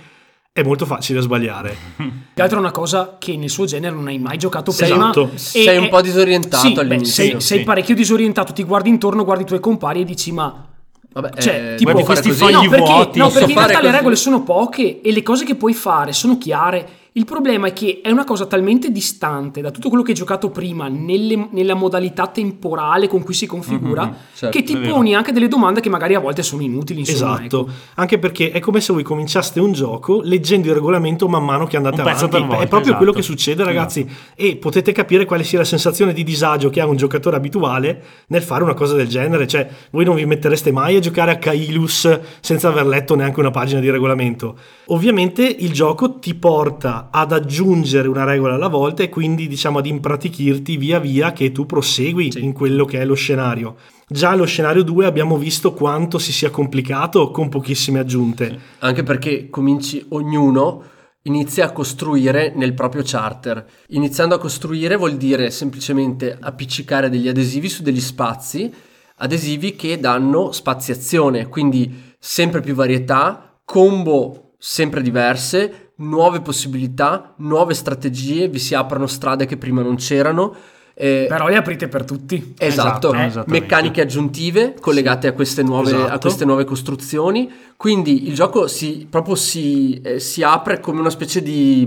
è molto facile sbagliare. <laughs> Che altro è una cosa che nel suo genere non hai mai giocato Sì, prima. esatto. E- Sei un e- po' disorientato sì, beh, all'inizio. sei, sei Sì. parecchio disorientato, ti guardi intorno, guardi i tuoi compari e dici ma... Vabbè, Cioè, eh, tipo questi fogli no, perché, vuoti. no, Posso perché in realtà le così? regole sono poche e le cose che puoi fare sono chiare. Il problema è che è una cosa talmente distante da tutto quello che hai giocato prima nelle- nella modalità temporale con cui si configura certo, che ti poni anche delle domande che magari a volte sono inutili. Insomma, Esatto, ecco. anche perché è come se voi cominciaste un gioco leggendo il regolamento man mano che andate Un pezzo avanti. per volta, è proprio esatto. quello che succede, ragazzi. E potete capire quale sia la sensazione di disagio che ha un giocatore abituale nel fare una cosa del genere. Cioè, voi non vi mettereste mai a giocare a Kailus senza aver letto neanche una pagina di regolamento. Ovviamente il gioco ti porta ad aggiungere una regola alla volta e quindi diciamo ad impratichirti via via che tu prosegui Sì. in quello che è lo scenario. Già allo scenario 2 abbiamo visto quanto si sia complicato con pochissime aggiunte. Anche perché cominci ognuno inizia a costruire nel proprio charter. Iniziando a costruire vuol dire semplicemente appiccicare degli adesivi su degli spazi, adesivi che danno spaziazione, quindi sempre più varietà, combo sempre diverse, nuove possibilità, nuove strategie, vi si aprono strade che prima non c'erano. eh, Però le aprite per tutti. Esatto, Esatto, esattamente. meccaniche aggiuntive collegate a, queste nuove, esatto. a queste nuove costruzioni. Quindi il gioco si, proprio si, eh, si apre come una specie di,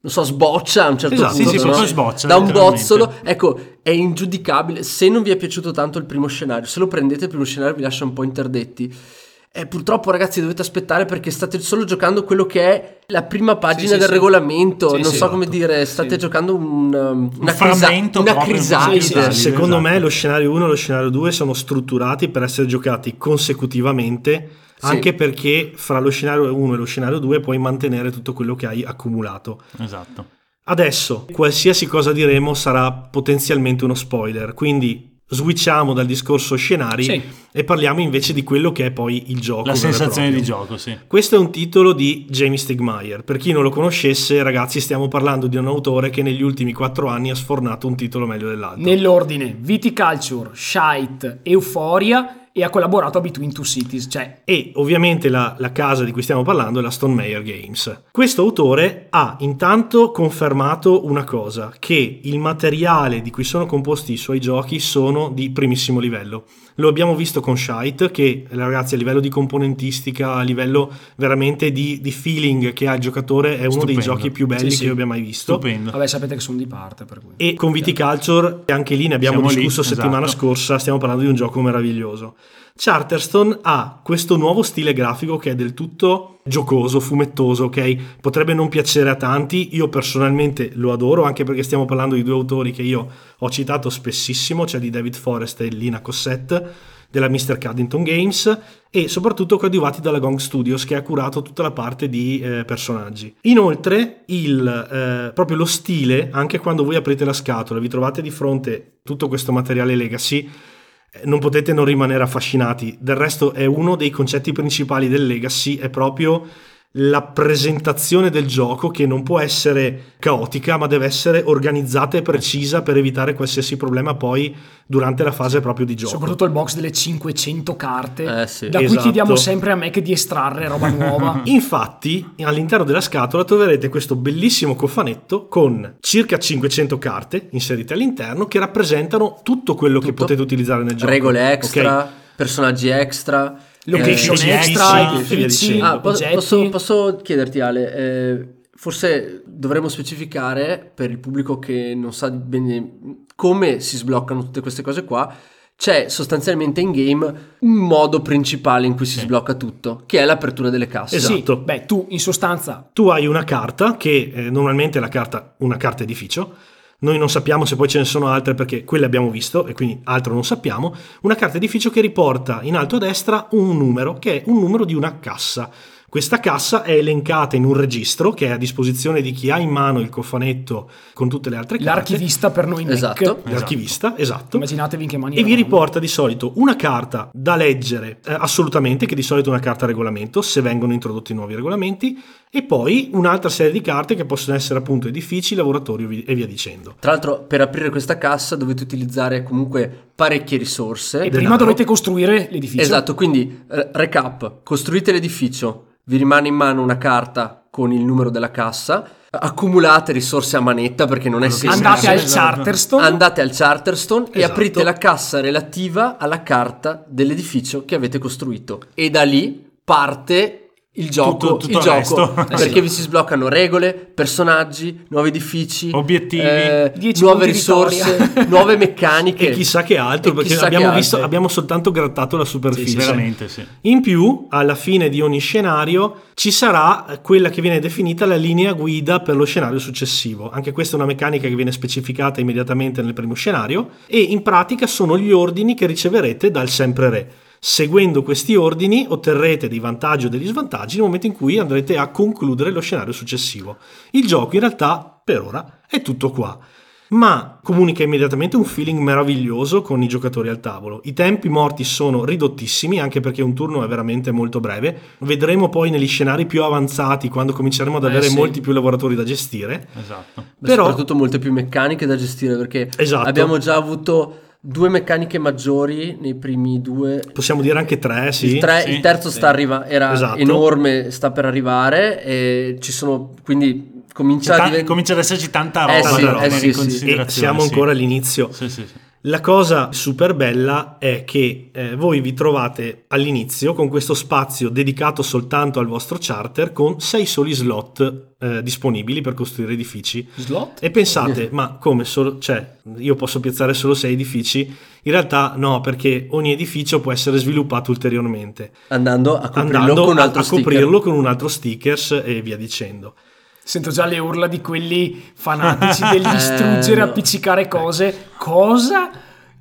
non so, sboccia a un certo Esatto, punto. sì, sì, no? proprio sboccia, Da un bozzolo. Ecco, è ingiudicabile. Se non vi è piaciuto tanto il primo scenario, se lo prendete il primo scenario vi lascia un po' interdetti. Eh, purtroppo ragazzi dovete aspettare perché state solo giocando quello che è la prima pagina Sì, sì, del sì. regolamento, Sì, non sì, so come esatto. dire, state giocando un, um, una, crisa- frammento una proprio, crisalide. sì, sì, sì. Secondo esatto. me lo scenario 1 e lo scenario 2 sono strutturati per essere giocati consecutivamente, Sì. anche perché fra lo scenario 1 e lo scenario 2 puoi mantenere tutto quello che hai accumulato. Esatto. Adesso, qualsiasi cosa diremo sarà potenzialmente uno spoiler, quindi switchiamo dal discorso scenari Sì. e parliamo invece di quello che è poi il gioco. La sensazione di gioco, sì. Questo è un titolo di Jamie Stegmaier. Per chi non lo conoscesse, ragazzi, stiamo parlando di un autore che negli ultimi quattro anni ha sfornato un titolo meglio dell'altro. Nell'ordine Viticulture, Shite, Euphoria e ha collaborato a Between Two Cities, cioè E ovviamente la, la casa di cui stiamo parlando è la Stone Meyer Games. Questo autore ha intanto confermato una cosa, che il materiale di cui sono composti i suoi giochi sono di primissimo livello. Lo abbiamo visto con Shite, che ragazzi a livello di componentistica, a livello veramente di, di feeling che ha il giocatore, è uno dei Stupendo. giochi più belli Sì, che sì. io abbia mai visto. Stupendo. vabbè sapete che sono di parte per cui. E con Viticulture, anche lì ne abbiamo Siamo lì, discusso settimana esatto. scorsa, stiamo parlando di un gioco meraviglioso. Charterstone ha questo nuovo stile grafico che è del tutto giocoso, fumettoso, ok? Potrebbe non piacere a tanti, io personalmente lo adoro, anche perché stiamo parlando di due autori che io ho citato spessissimo, cioè di David Forrest e Lina Cossette della Mr. Caddington Games e soprattutto coadiuvati dalla Gong Studios che ha curato tutta la parte di eh, personaggi. Inoltre il, eh, proprio lo stile, anche quando voi aprite la scatola, vi trovate di fronte tutto questo materiale legacy, non potete non rimanere affascinati. Del resto è uno dei concetti principali del legacy, è proprio la presentazione del gioco che non può essere caotica ma deve essere organizzata e precisa per evitare qualsiasi problema poi durante la fase proprio di gioco. Soprattutto il box delle 500 carte, Eh, sì. da cui Esatto. chiediamo sempre a Mac di estrarre roba nuova. <laughs> Infatti, all'interno della scatola troverete questo bellissimo cofanetto con circa 500 carte inserite all'interno che rappresentano tutto quello che Tutto. potete utilizzare nel gioco. Regole extra, Ok? personaggi extra. Location Eh, extra, sì, via dicendo. Ah, posso, posso chiederti Ale, eh, forse dovremmo specificare per il pubblico che non sa bene come si sbloccano tutte queste cose qua. C'è sostanzialmente in game un modo principale in cui si sblocca tutto, che è l'apertura delle casse. Esatto. Beh, tu in sostanza Tu hai una carta che eh, normalmente è la carta, una carta edificio. Noi non sappiamo se poi ce ne sono altre perché quelle abbiamo visto e quindi altro non sappiamo. Una carta edificio che riporta in alto a destra un numero che è un numero di una cassa. Questa cassa è elencata in un registro che è a disposizione di chi ha in mano il cofanetto con tutte le altre carte. l'archivista per noi Mac. Esatto. L'archivista, esatto. Immaginatevi in che mani E vi riporta di solito una carta da leggere eh, assolutamente, che di solito è una carta regolamento, se vengono introdotti nuovi regolamenti, e poi un'altra serie di carte che possono essere appunto edifici, lavoratori e vi- e via dicendo. Tra l'altro, per aprire questa cassa dovete utilizzare comunque parecchie risorse. E denaro. prima dovete costruire l'edificio. Esatto, quindi recap, costruite l'edificio, vi rimane in mano una carta con il numero della cassa, accumulate risorse a manetta perché non è che semplice. Andate al Esatto. Charterstone. Andate al Charterstone e Esatto. aprite la cassa relativa alla carta dell'edificio che avete costruito. E da lì parte il gioco, Tutto- tutto il gioco resto. <laughs> perché Eh sì. vi si sbloccano regole, personaggi, nuovi edifici, Obiettivi. eh, 10 nuove risorse, nuove <laughs> meccaniche. E chissà che altro, E perché abbiamo, che visto, abbiamo soltanto grattato la superficie. Veramente, sì. In più, alla fine di ogni scenario ci sarà quella che viene definita la linea guida per lo scenario successivo. Anche questa è una meccanica che viene specificata immediatamente nel primo scenario e in pratica sono gli ordini che riceverete dal sempre re. Seguendo questi ordini otterrete dei vantaggi o degli svantaggi nel momento in cui andrete a concludere lo scenario successivo. Il gioco in realtà per ora è tutto qua ma comunica immediatamente un feeling meraviglioso con i giocatori al tavolo. I tempi morti sono ridottissimi, anche perché un turno è veramente molto breve. Vedremo poi negli scenari più avanzati, quando cominceremo ad Eh, avere sì. molti più lavoratori da gestire. Esatto. Beh, Però- soprattutto molte più meccaniche da gestire perché Esatto. abbiamo già avuto due meccaniche maggiori nei primi due Possiamo dire anche tre, sì. il, tre- Sì, il terzo sì. sta arriva, era Esatto. enorme, sta per arrivare e ci sono quindi comincia a Ta- diventare comincia ad esserci tanta Eh roba sì, da eh sì, in sì, sì. E siamo sì. ancora all'inizio. Sì, sì, sì. La cosa super bella è che eh, voi vi trovate all'inizio con questo spazio dedicato soltanto al vostro charter con sei soli slot eh, disponibili per costruire edifici. Slot? E pensate, ma come solo, cioè, io posso piazzare solo sei edifici? In realtà no, perché ogni edificio può essere sviluppato ulteriormente, Andando a coprirlo andando con un a, altro a sticker. coprirlo con un altro stickers e via dicendo. Sento già le urla di quelli fanatici <laughs> degli distruggere, Eh, no. appiccicare cose. Cosa?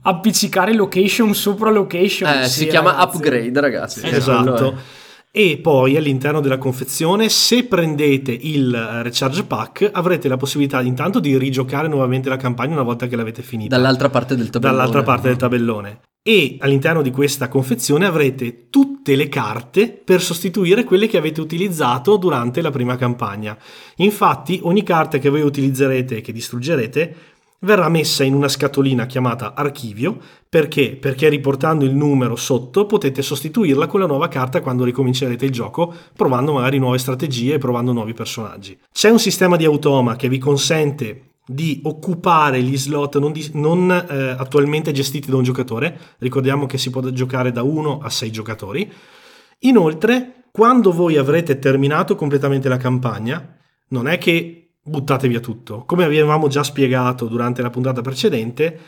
Appiccicare location sopra location. Eh, Sì, si chiama ragazzi. upgrade, ragazzi. Esatto. È. E poi all'interno della confezione, se prendete il eh, recharge pack, avrete la possibilità intanto di rigiocare nuovamente la campagna una volta che l'avete finita. Dall'altra parte del tabellone. dall'altra parte del tabellone. E all'interno di questa confezione avrete tutte le carte per sostituire quelle che avete utilizzato durante la prima campagna. Infatti, ogni carta che voi utilizzerete e che distruggerete verrà messa in una scatolina chiamata archivio perché? Perché riportando il numero sotto potete sostituirla con la nuova carta quando ricomincerete il gioco, provando magari nuove strategie e provando nuovi personaggi. C'è un sistema di automa che vi consente di occupare gli slot non, di- non, eh, attualmente gestiti da un giocatore. Ricordiamo che si può giocare da 1 a 6 giocatori. Inoltre, quando voi avrete terminato completamente la campagna, non è che buttate via tutto. Come avevamo già spiegato durante la puntata precedente,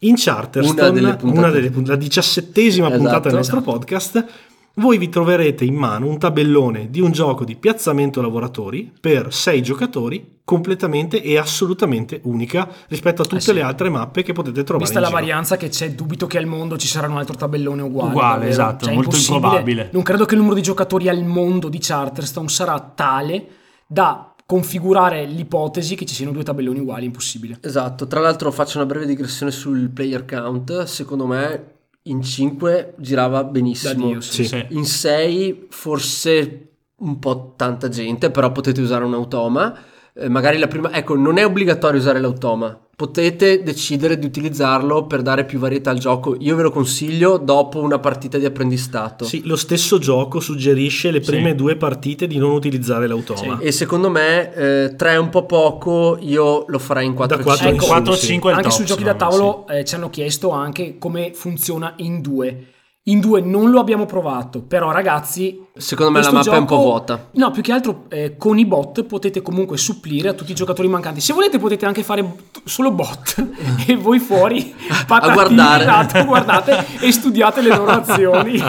in Charterstone, Una delle puntate. una delle la diciassettesima Esatto. puntata del nostro podcast, voi vi troverete in mano un tabellone di un gioco di piazzamento lavoratori per 6 giocatori completamente e assolutamente unica rispetto a tutte sì. le altre mappe che potete trovare Vista in la giro. varianza che c'è, dubito che al mondo ci sarà un altro tabellone uguale. Uguale, davvero. esatto, Cioè, è molto impossibile. improbabile. Non credo che il numero di giocatori al mondo di Charterstone sarà tale da configurare l'ipotesi che ci siano due tabelloni uguali, impossibile. Esatto, tra l'altro faccio una breve digressione sul player count, secondo me in 5 girava benissimo. Dio. Sì. Sì. In 6 forse un po' tanta gente, però potete usare un automa. Eh, magari la prima... Ecco, non è obbligatorio usare l'automa. Potete decidere di utilizzarlo per dare più varietà al gioco. Io ve lo consiglio dopo una partita di apprendistato. Sì, lo stesso gioco suggerisce le prime Sì. due partite di non utilizzare l'automa. E secondo me 3 è un po' poco, io lo farei in 4 Da quattro in su, 4 sì. 5 è il Anche top, sui giochi da tavolo eh, ci hanno chiesto anche come funziona in due. In due non lo abbiamo provato, però ragazzi... Secondo me la mappa è un po' gioco- vuota. No, più che altro eh, con i bot potete comunque supplire a tutti i giocatori mancanti. Se volete potete anche fare solo bot <laughs> e voi fuori <laughs> patatine, guardare. esatto, guardate e studiate le loro <laughs> azioni.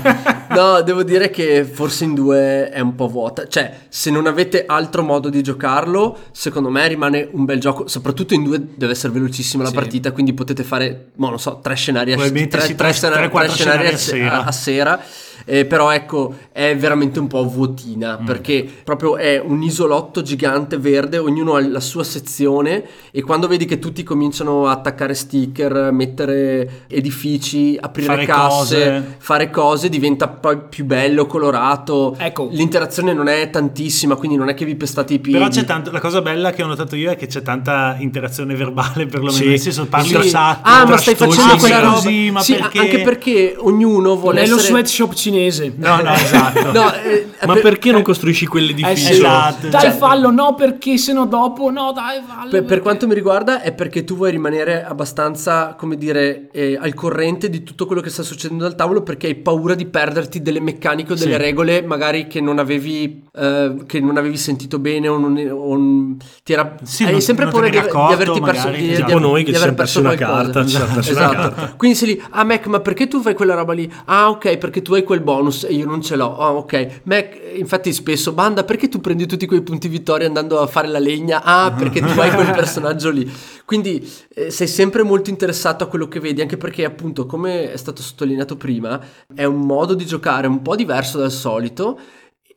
No, devo dire che forse in due è un po' vuota. Cioè, se non avete altro modo di giocarlo, secondo me rimane un bel gioco. Soprattutto in due deve essere velocissima la Sì. partita, quindi potete fare, non so, tre scenari a, Probabilmente tre, tre tre- scenari, tre, tre scenari a, a se- sera. a- a sera. Eh, però ecco, è veramente un po' vuotina Mm. perché proprio è un isolotto gigante verde, ognuno ha la sua sezione e quando vedi che tutti cominciano a attaccare sticker, mettere edifici, aprire Fare casse, cose. fare cose diventa poi più bello, colorato. Ecco. L'interazione non è tantissima, quindi non è che vi pestate i piedi. Però c'è tanto, la cosa bella che ho notato io è che c'è tanta interazione verbale perlomeno, Sì. nel senso parli Sì. sacco. Ah, ma stai facendo quella roba. così, ma sì, perché? anche perché ognuno vuole è lo essere sweatshop cinese. No, no, esatto. <laughs> No, eh, Ma per- perché non costruisci quell'edificio? Eh sì. Esatto. Dai Cioè- fallo, no perché se no dopo, no dai fallo. Per, per quanto mi riguarda è perché tu vuoi rimanere abbastanza, come dire, eh, al corrente di tutto quello che sta succedendo al tavolo perché hai paura di perderti delle meccaniche o delle Sì. regole magari che non avevi, eh, che non avevi sentito bene o non... o non- ti era, Sì, hai non- sempre non paura di, ne di accorto, averti perso magari, di, esatto. di- Tipo noi che di ci aver perso una qualcosa. carta, persi una esatto. carta. Quindi sei lì, ah Mac, ma perché tu fai quella roba lì? Ah ok, perché tu hai quel bonus e io non ce l'ho. Ah ok. Mac, infatti spesso, banda, perché tu prendi tutti quei punti vittoria andando a fare la legna? Ah, perché tu hai quel <laughs> personaggio lì. Quindi eh, sei sempre molto interessato a quello che vedi, anche perché appunto, come è stato sottolineato prima, è un modo di giocare un po' diverso dal solito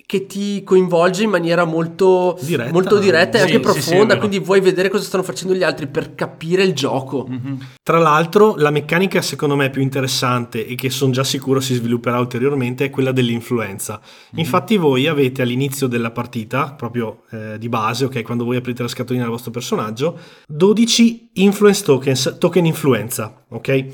che ti coinvolge in maniera molto Diretta. molto diretta e Sì, anche sì, sì, profonda, vero. quindi vuoi vedere cosa stanno facendo gli altri per capire il gioco. Tra l'altro, la meccanica secondo me più interessante e che sono già sicuro si svilupperà ulteriormente è quella dell'influenza. Infatti, voi avete all'inizio della partita, proprio eh, di base, ok, quando voi aprite la scatolina del vostro personaggio, 12 influence tokens, token influenza, ok?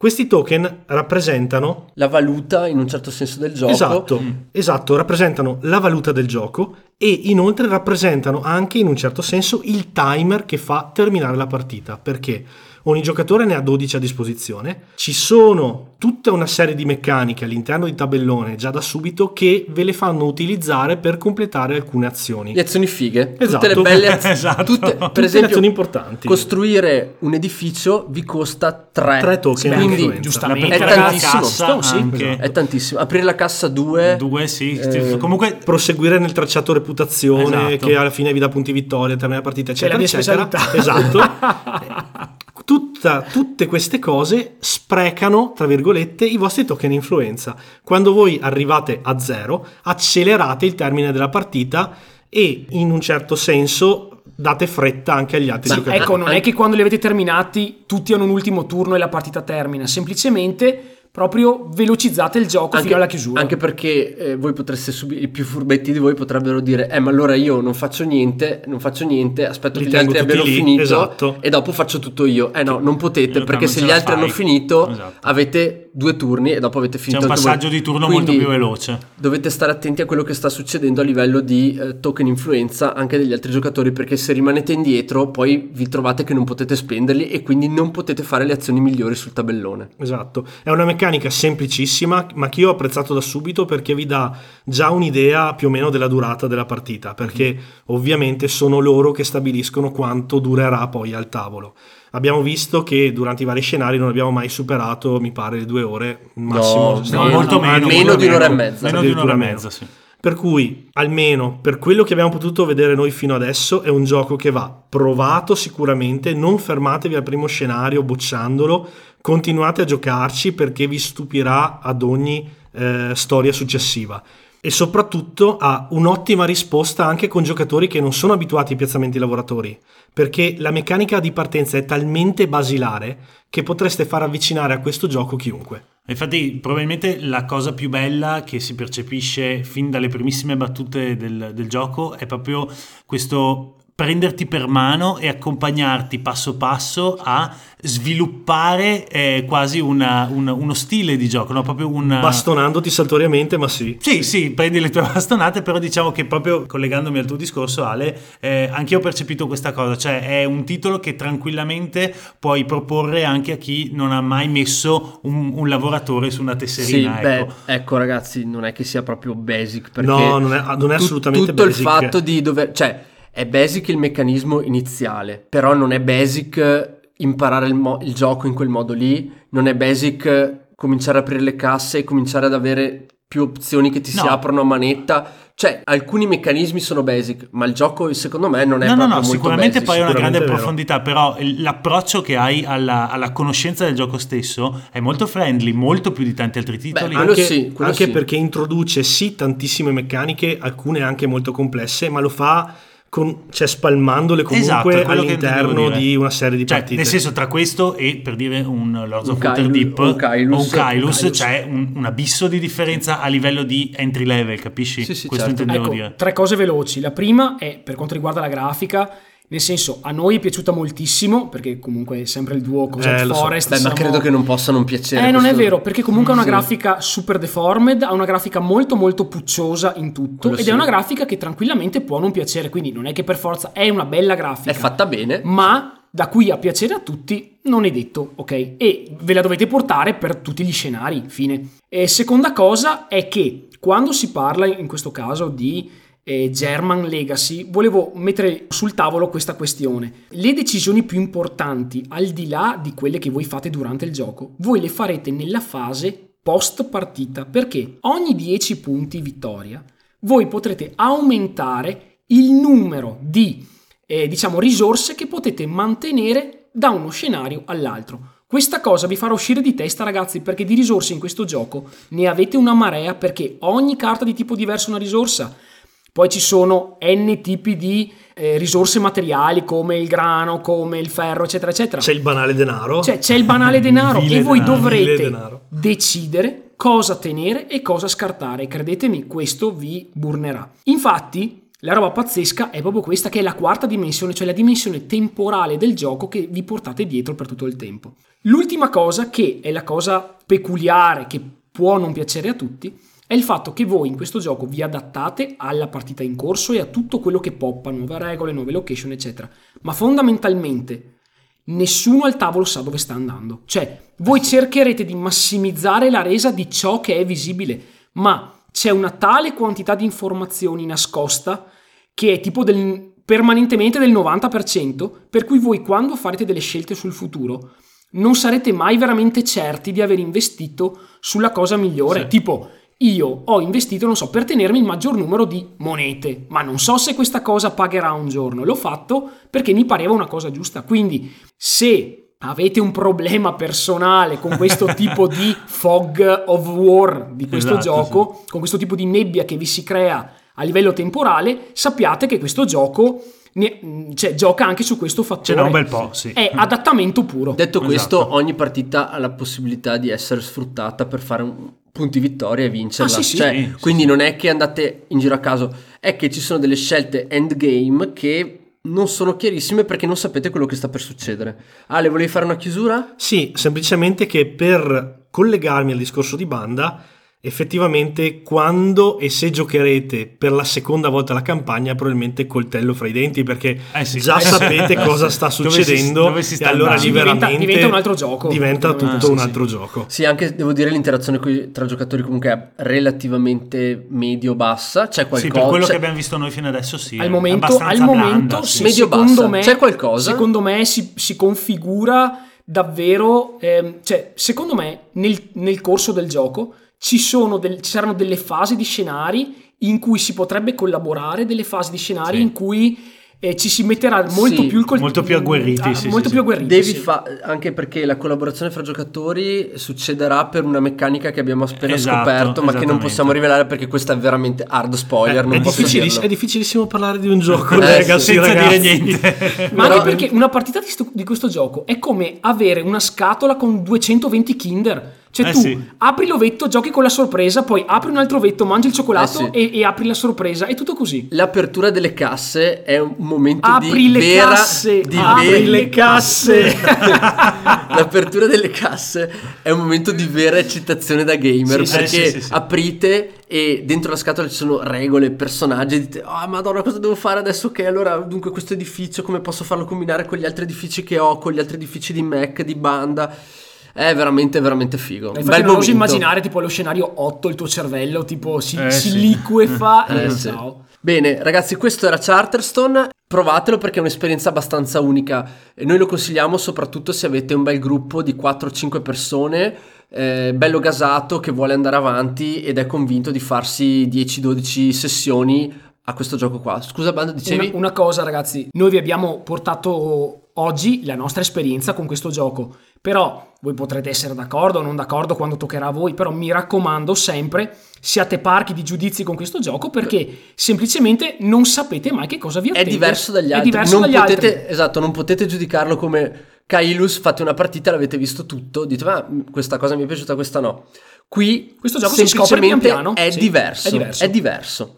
Questi token rappresentano La valuta in un certo senso del gioco. Esatto, esatto, rappresentano la valuta del gioco e inoltre rappresentano anche in un certo senso il timer che fa terminare la partita, perché ogni giocatore ne ha 12 a disposizione. Ci sono tutta una serie di meccaniche all'interno di tabellone già da subito che ve le fanno utilizzare per completare alcune azioni. Le azioni fighe, <laughs> Esatto. tutte le belle azioni. Esatto. tutte- Tutte per le esempio, azioni importanti. costruire un edificio vi costa 3 Tre token di Quindi giustamente, è tantissimo. cassa Sì, anche. È tantissimo. Aprire la cassa 2 Due, sì. Eh, Comunque proseguire nel tracciato reputazione Esatto. che alla fine vi dà punti vittoria, termina la partita, Che è la eccetera, eccetera. Esatto. <laughs> Tutta- tutte queste cose sprecano, tra virgolette, i vostri token influenza. Quando voi arrivate a zero, accelerate il termine della partita e in un certo senso date fretta anche agli altri Ma giocatori. Ecco, non è che quando li avete terminati tutti hanno un ultimo turno e la partita termina, semplicemente proprio velocizzate il gioco fino alla chiusura. Anche perché eh, voi potreste subire, i più furbetti di voi potrebbero dire, eh ma allora io non faccio niente, non faccio niente, aspetto Li che gli altri abbiano lì, finito esatto. e dopo faccio tutto io. Eh no, non potete perché non se gli altri fai. hanno finito Esatto. avete due turni e dopo avete c'è finito un anche voi. passaggio di turno Quindi molto più veloce. Dovete stare attenti a quello che sta succedendo a livello di eh, token influenza anche degli altri giocatori perché se rimanete indietro poi vi trovate che non potete spenderli e quindi non potete fare le azioni migliori sul tabellone. Esatto, è una meccanica semplicissima, ma che io ho apprezzato da subito perché vi dà già un'idea più o meno della durata della partita, perché ovviamente sono loro che stabiliscono quanto durerà poi al tavolo. Abbiamo visto che durante i vari scenari non abbiamo mai superato, mi pare, le due ore massimo. No, meno, molto meno. avanti. meno molto di un'ora e mezza. Meno di un'ora e mezza, sì. Per cui, almeno per quello che abbiamo potuto vedere noi fino adesso, è un gioco che va provato sicuramente. Non fermatevi al primo scenario bocciandolo, continuate a giocarci perché vi stupirà ad ogni eh, storia successiva. E soprattutto ha un'ottima risposta anche con giocatori che non sono abituati ai piazzamenti lavoratori, perché la meccanica di partenza è talmente basilare che potreste far avvicinare a questo gioco chiunque. Infatti, probabilmente la cosa più bella che si percepisce fin dalle primissime battute del, del gioco è proprio questo prenderti per mano e accompagnarti passo passo a sviluppare eh, quasi una- un- uno stile di gioco, no? proprio un Bastonandoti saltoriamente, ma sì. Sì, sì, prendi le tue <laughs> bastonate, però diciamo che proprio collegandomi al tuo discorso, Ale, eh, anche io ho percepito questa cosa, cioè è un titolo che tranquillamente puoi proporre anche a chi non ha mai messo un, un lavoratore su una Sì, tesserina. beh, ecco. ecco ragazzi, non è che sia proprio basic perché No, non è- non è tu- assolutamente tutto basic. il fatto di dover, cioè è basic il meccanismo iniziale, però non è basic imparare il, mo- il gioco in quel modo lì, non è basic cominciare a aprire le casse e cominciare ad avere più opzioni che ti si No. aprono a manetta. Cioè, alcuni meccanismi sono basic, ma il gioco secondo me non è No, no, proprio no, molto sicuramente basic. poi hai una grande è profondità, però l'approccio che hai alla, alla conoscenza del gioco stesso è molto friendly, molto più di tanti altri titoli. quello anche, sì, anche sì. perché introduce sì tantissime meccaniche, alcune anche molto complesse, ma lo fa con, cioè, spalmandole Esatto, comunque intendevo all'interno di una serie di Cioè, partite. nel senso, tra questo e per dire un Lords Un of Kylus- Waterdeep un Kylus- o un Kylus, Kylus. c'è un, un abisso di differenza a livello di entry level, capisci? Sì, sì, questo certo. intendevo Ecco, dire. tre cose veloci. La prima è per quanto riguarda la grafica, nel senso a noi è piaciuta moltissimo perché comunque è sempre il duo Cosette Eh, lo so. Forest. Beh, ma siamo- credo che non possa non piacere. Eh, non è vero, perché comunque ha una Sì. grafica super deformed, ha una grafica molto molto pucciosa in tutto Quello ed sì. è una grafica che tranquillamente può non piacere, quindi non è che per forza è una bella grafica. È fatta bene. ma da qui a piacere a tutti non è detto, ok? E ve la dovete portare per tutti gli scenari, fine. E seconda cosa è che quando si parla in questo caso di eh, German Legacy, volevo mettere sul tavolo questa questione. Le decisioni più importanti, al di là di quelle che voi fate durante il gioco, voi le farete nella fase post partita, perché ogni 10 punti vittoria voi potrete aumentare il numero di eh, diciamo risorse che potete mantenere da uno scenario all'altro. Questa cosa vi farà uscire di testa, ragazzi, perché di risorse in questo gioco ne avete una marea, perché ogni carta di tipo diverso è una risorsa. Poi ci sono n tipi di eh, risorse materiali come il grano, come il ferro, eccetera, eccetera. C'è il banale denaro. Cioè, c'è il banale <laughs> denaro e voi denaro, vile dovrete decidere cosa tenere e cosa scartare. Credetemi, questo vi burnerà. Infatti, la roba pazzesca è proprio questa che è la quarta dimensione, cioè la dimensione temporale del gioco che vi portate dietro per tutto il tempo. L'ultima cosa, che è la cosa peculiare che può non piacere a tutti, è il fatto che voi in questo gioco vi adattate alla partita in corso e a tutto quello che poppa, nuove regole, nuove location, eccetera. Ma fondamentalmente nessuno al tavolo sa dove sta andando. Cioè, voi cercherete di massimizzare la resa di ciò che è visibile, ma c'è una tale quantità di informazioni nascosta che è tipo del, permanentemente del 90%, per cui voi quando farete delle scelte sul futuro non sarete mai veramente certi di aver investito sulla cosa migliore. Sì. Tipo, io ho investito, non so, per tenermi il maggior numero di monete, ma non so se questa cosa pagherà un giorno. L'ho fatto perché mi pareva una cosa giusta. Quindi, se avete un problema personale con questo <laughs> tipo di fog of war di questo Esatto, gioco, con questo tipo di nebbia che vi si crea a livello temporale, sappiate che questo gioco ne- cioè, gioca anche su questo fattore. Ce n'è un bel po', sì. È adattamento puro. Detto questo, Esatto. ogni partita ha la possibilità di essere sfruttata per fare un punti vittoria e vincerla. Ah, sì, sì. Cioè, Sì, sì, quindi non è che andate in giro a caso, è che ci sono delle scelte endgame che non sono chiarissime perché non sapete quello che sta per succedere. Ale, volevi fare una chiusura? Sì, semplicemente che per collegarmi al discorso di banda, effettivamente quando e se giocherete per la seconda volta la campagna, probabilmente coltello fra i denti, perché Eh sì. già Eh sì. sapete cosa sta Dove si- succedendo dove si e sta allora andando. lì Diventa- veramente diventa un altro gioco. Diventa Ah, tutto sì, un sì. altro gioco. Sì, anche devo dire l'interazione coi- tra giocatori comunque è relativamente medio-bassa. C'è qualcosa. Sì, per quello che abbiamo visto noi fino adesso sì. al momento, al momento blanda, sì. sì, Medio secondo bassa. me C'è qualcosa? Secondo me si, si configura davvero, ehm, cioè secondo me nel, nel corso del gioco ci, sono del- ci saranno delle fasi di scenari in cui si potrebbe collaborare, delle fasi di scenari Sì. in cui eh, ci si metterà molto Sì, più il col- molto più agguerriti, ah, sì, molto sì, più sì. agguerriti. Devi sì. fa- anche perché la collaborazione fra giocatori succederà per una meccanica che abbiamo appena Esatto, scoperto, ma che non possiamo rivelare perché questa è veramente hard spoiler. Eh, non è, posso difficilis- dirlo. è difficilissimo parlare di un gioco, Eh, ragazzi, sì, senza ragazzi. dire niente. <laughs> Ma anche perché una partita di, sto- di questo gioco è come avere una scatola con 220 Kinder. Cioè Eh tu sì. apri l'ovetto, giochi con la sorpresa, poi apri un altro ovetto, mangi il cioccolato Eh sì. e, e apri la sorpresa. È tutto così. L'apertura delle casse è un momento Apri di le vera casse, di apri ve- le <laughs> casse. <laughs> L'apertura delle casse è un momento di vera eccitazione da gamer Sì, perché sì, sì, sì. aprite e dentro la scatola ci sono regole, personaggi, e dite "Ah, madonna, cosa devo fare adesso che allora dunque questo edificio come posso farlo combinare con gli altri edifici che ho, con gli altri edifici di Mac, di banda?" È veramente veramente figo. Infatti Bel non momento. immaginare tipo lo scenario 8, il tuo cervello tipo si, Eh, si sì. liquefa e Eh, sì. ciao. Bene, ragazzi, questo era Charterstone. Provatelo perché è un'esperienza abbastanza unica. E noi lo consigliamo soprattutto se avete un bel gruppo di 4-5 persone, eh, bello gasato, che vuole andare avanti ed è convinto di farsi 10-12 sessioni a questo gioco qua. Scusa, Bando, dicevi? Una, una cosa ragazzi, noi vi abbiamo portato oggi la nostra esperienza con questo gioco, però voi potrete essere d'accordo o non d'accordo quando toccherà a voi, però mi raccomando sempre siate parchi di giudizi con questo gioco perché semplicemente non sapete mai che cosa vi È attende. diverso dagli È altri. diverso non dagli potete, altri. Esatto, non potete giudicarlo come Kailus, fate una partita, l'avete visto tutto, dite ma questa cosa mi è piaciuta, questa no. Qui Questo gioco si scopre pian piano, è, sì, diverso, è diverso. è diverso.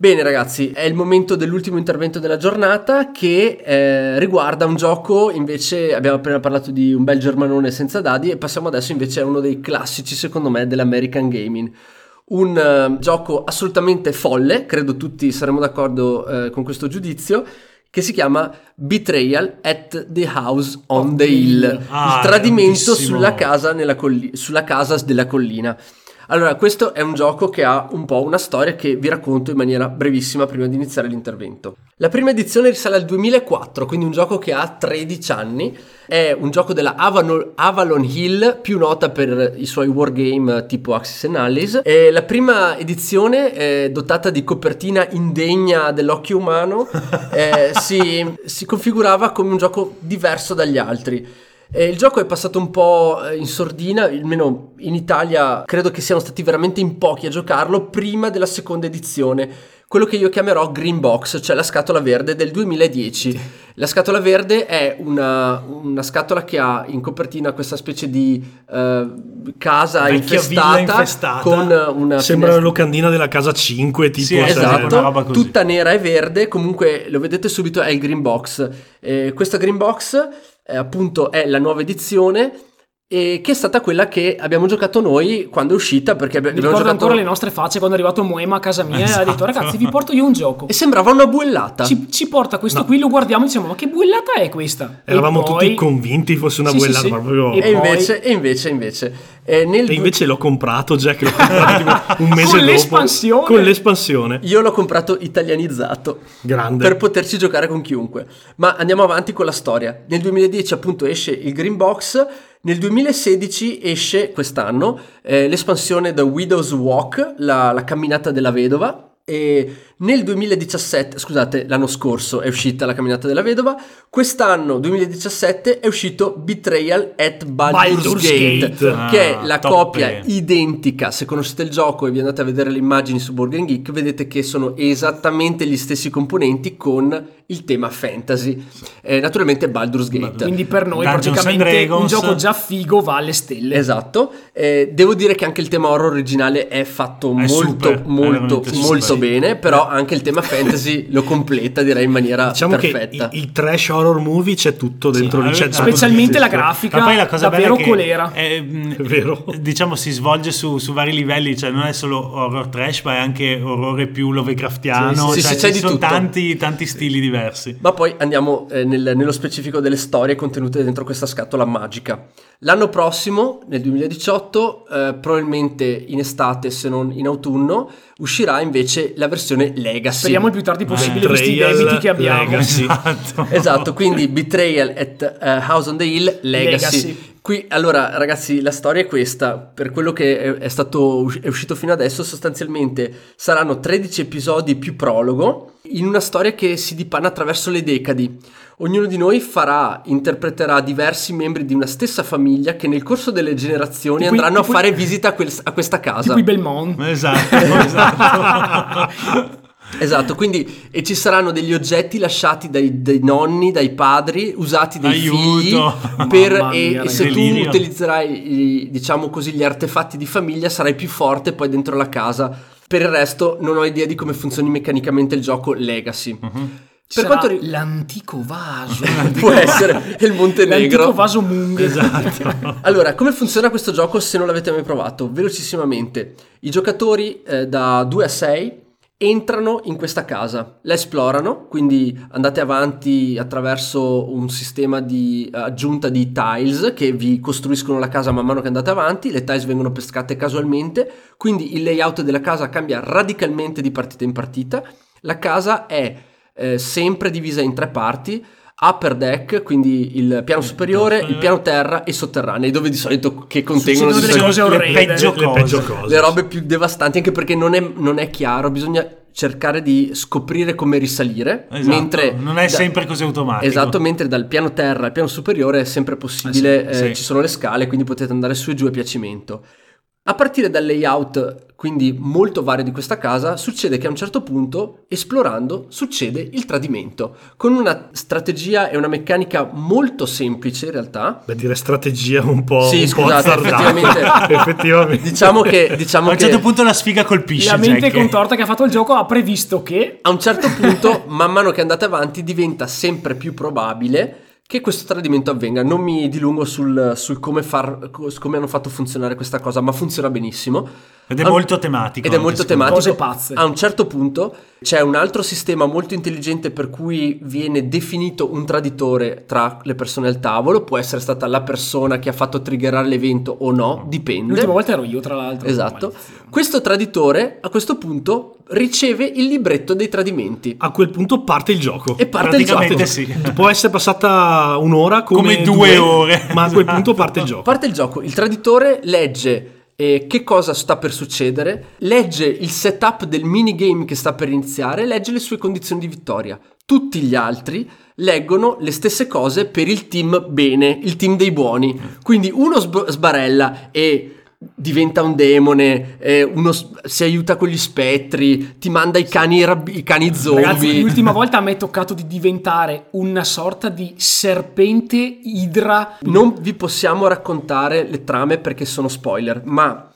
Bene ragazzi, è il momento dell'ultimo intervento della giornata che eh, riguarda un gioco, invece abbiamo appena parlato di un bel germanone senza dadi e passiamo adesso invece a uno dei classici secondo me dell'American Gaming. Un eh, gioco assolutamente folle, credo tutti saremo d'accordo eh, con questo giudizio, che si chiama Betrayal at the House on the Hill, Ah, il tradimento sulla casa, nella colli- sulla casa della collina. Allora, questo è un gioco che ha un po' una storia che vi racconto in maniera brevissima prima di iniziare l'intervento. La prima edizione risale al 2004, quindi un gioco che ha 13 anni. È un gioco della Avalon, Avalon Hill, più nota per i suoi wargame tipo Axis and Allies. E la prima edizione, eh, dotata di copertina indegna dell'occhio umano, <laughs> eh, si, si configurava come un gioco diverso dagli altri. Eh, il gioco è passato un po' eh, in sordina, almeno in Italia credo che siano stati veramente in pochi a giocarlo prima della seconda edizione, quello che io chiamerò Green Box, cioè la scatola verde del 2010. La scatola verde è una, una scatola che ha in copertina questa specie di eh, casa infestata, infestata. con una Sembra la locandina della casa 5, tipo Sì, cioè, Esatto, una roba così. tutta nera e verde, comunque lo vedete subito è il green box. Eh, questa green box eh, appunto è la nuova edizione e che è stata quella che abbiamo giocato noi quando è uscita perché abbiamo ricordo giocato ancora le nostre facce quando è arrivato Moema a casa mia e ha Esatto. detto ragazzi vi porto io un gioco. e sembrava una buellata. Ci, ci porta questo qui, lo guardiamo e diciamo ma che buellata è questa? Eravamo poi- tutti convinti fosse una Sì, sì, buellata, sì. proprio... E E poi- invece, e invece, invece, eh, nel E invece l'ho comprato, Jack, l'ho comprato un mese Con dopo. l'espansione. Con l'espansione. Io l'ho comprato italianizzato Grande. per poterci giocare con chiunque. Ma andiamo avanti con la storia. Nel 2010 appunto esce il Green Box, nel 2016 esce quest'anno eh, l'espansione The Widow's Walk, la, la camminata della vedova. E nel 2017, scusate, l'anno scorso è uscita la camminata della vedova. Quest'anno, 2017, è uscito Betrayal at Baldur's, Baldur's Gate, Gate. che è Ah, la top. copia identica. Se conoscete il gioco e vi andate a vedere le immagini su Game Geek, vedete che sono esattamente gli stessi componenti con il tema fantasy. Eh, naturalmente Baldur's Gate. Quindi per noi Dungeons praticamente un gioco già figo va alle stelle. Esatto, Eh, devo dire che anche il tema horror originale è fatto È molto, super, molto, molto super. bene, però anche il tema fantasy <laughs> lo completa direi in maniera Diciamo perfetta. che il, il trash horror movie c'è tutto dentro lì. eh, c'è tutto Specialmente la grafica, Ma poi la cosa davvero bella è che colera. è, <laughs> mh, È vero. Diciamo si svolge su, su vari livelli, cioè non è solo horror trash, ma è anche orrore più Lovecraftiano. Sì, sì, cioè, sì, c'è ci di sono tutto. tanti, tanti stili diversi. Ma poi andiamo eh, nel- nello specifico delle storie contenute dentro questa scatola magica. L'anno prossimo, nel 2018, eh, probabilmente in estate se non in autunno, uscirà invece la versione Legacy. Speriamo il più tardi possibile visti i Betrayal debiti che abbiamo. Legacy. <laughs> Esatto. Esatto, quindi Betrayal at eh, House on the Hill Legacy. Legacy. Qui, allora, ragazzi, la storia è questa. Per quello che è, è stato è uscito fino adesso, sostanzialmente saranno 13 episodi più prologo in una storia che si dipana attraverso le decadi. Ognuno di noi farà, interpreterà diversi membri di una stessa famiglia che nel corso delle generazioni Tipo andranno tipo a i- fare visita a, quel- a questa casa. Tipo i Belmont. Esatto, <laughs> esatto. Esatto, quindi e ci saranno degli oggetti lasciati dai, dai nonni, dai padri, usati dai Aiuto. figli per, Mamma e, mia, e se tu utilizzerai i- diciamo così gli artefatti di famiglia sarai più forte poi dentro la casa. Per il resto non ho idea di come funzioni meccanicamente il gioco Legacy. Per Sarà quanto ri- l'antico vaso. <laughs> può essere il L'antico Montenegro. vaso Mung. esatto. <laughs> Allora, come funziona questo gioco se non l'avete mai provato? Velocissimamente, i giocatori eh, da 2 a 6 entrano in questa casa, la esplorano, quindi andate avanti attraverso un sistema di aggiunta di tiles che vi costruiscono la casa man mano che andate avanti, le tiles vengono pescate casualmente, quindi il layout della casa cambia radicalmente di partita in partita, la casa è eh, sempre divisa in tre parti, upper deck, quindi il piano superiore, il piano terra e sotterranei, dove di solito che contengono delle solito cose le orrende. peggio Le cose. peggio cose. le robe più devastanti, anche perché non è, non è chiaro, bisogna cercare di scoprire come risalire, Esatto, mentre non è da- sempre così automatico. Esatto, mentre dal piano terra al piano superiore è sempre possibile, Eh sì, eh, sì. ci sono le scale, quindi potete andare su e giù a piacimento. A partire dal layout, quindi molto vario di questa casa, succede che a un certo punto, esplorando, succede il tradimento, con una strategia e una meccanica molto semplice in realtà. Beh, dire strategia un po'. Sì, un po' scusate, azzardata. effettivamente. <laughs> Effettivamente. Diciamo che, diciamo a un che certo punto la sfiga colpisce. La mente Jack. contorta che ha fatto il gioco ha previsto che a un certo <laughs> punto, man mano che andate avanti, diventa sempre più probabile che questo tradimento avvenga. Non mi dilungo sul, sul come, far, su come hanno fatto funzionare questa cosa, ma funziona benissimo. Ed è A- molto tematico. Ed è molto tematico. Cose pazze. A un certo punto c'è un altro sistema molto intelligente per cui viene definito un traditore tra le persone al tavolo. Può essere stata la persona che ha fatto triggerare l'evento o no, dipende. l'ultima volta ero io tra l'altro. Esatto. Questo traditore a questo punto riceve il libretto dei tradimenti. A quel punto parte il gioco. E parte il gioco. Praticamente sì. <laughs> Può essere passata un'ora come, Come due ore. <laughs> ma a quel punto parte il gioco. Parte il gioco, il traditore legge eh, che cosa sta per succedere, legge il setup del minigame che sta per iniziare, legge le sue condizioni di vittoria. Tutti gli altri leggono le stesse cose per il team bene, il team dei buoni. Quindi uno sb- sbarella e diventa un demone, uno si aiuta con gli spettri, ti manda i cani, i cani zombie. Ragazzi, l'ultima volta a me è <laughs> toccato di diventare una sorta di serpente idra. Non vi possiamo raccontare le trame perché sono spoiler, ma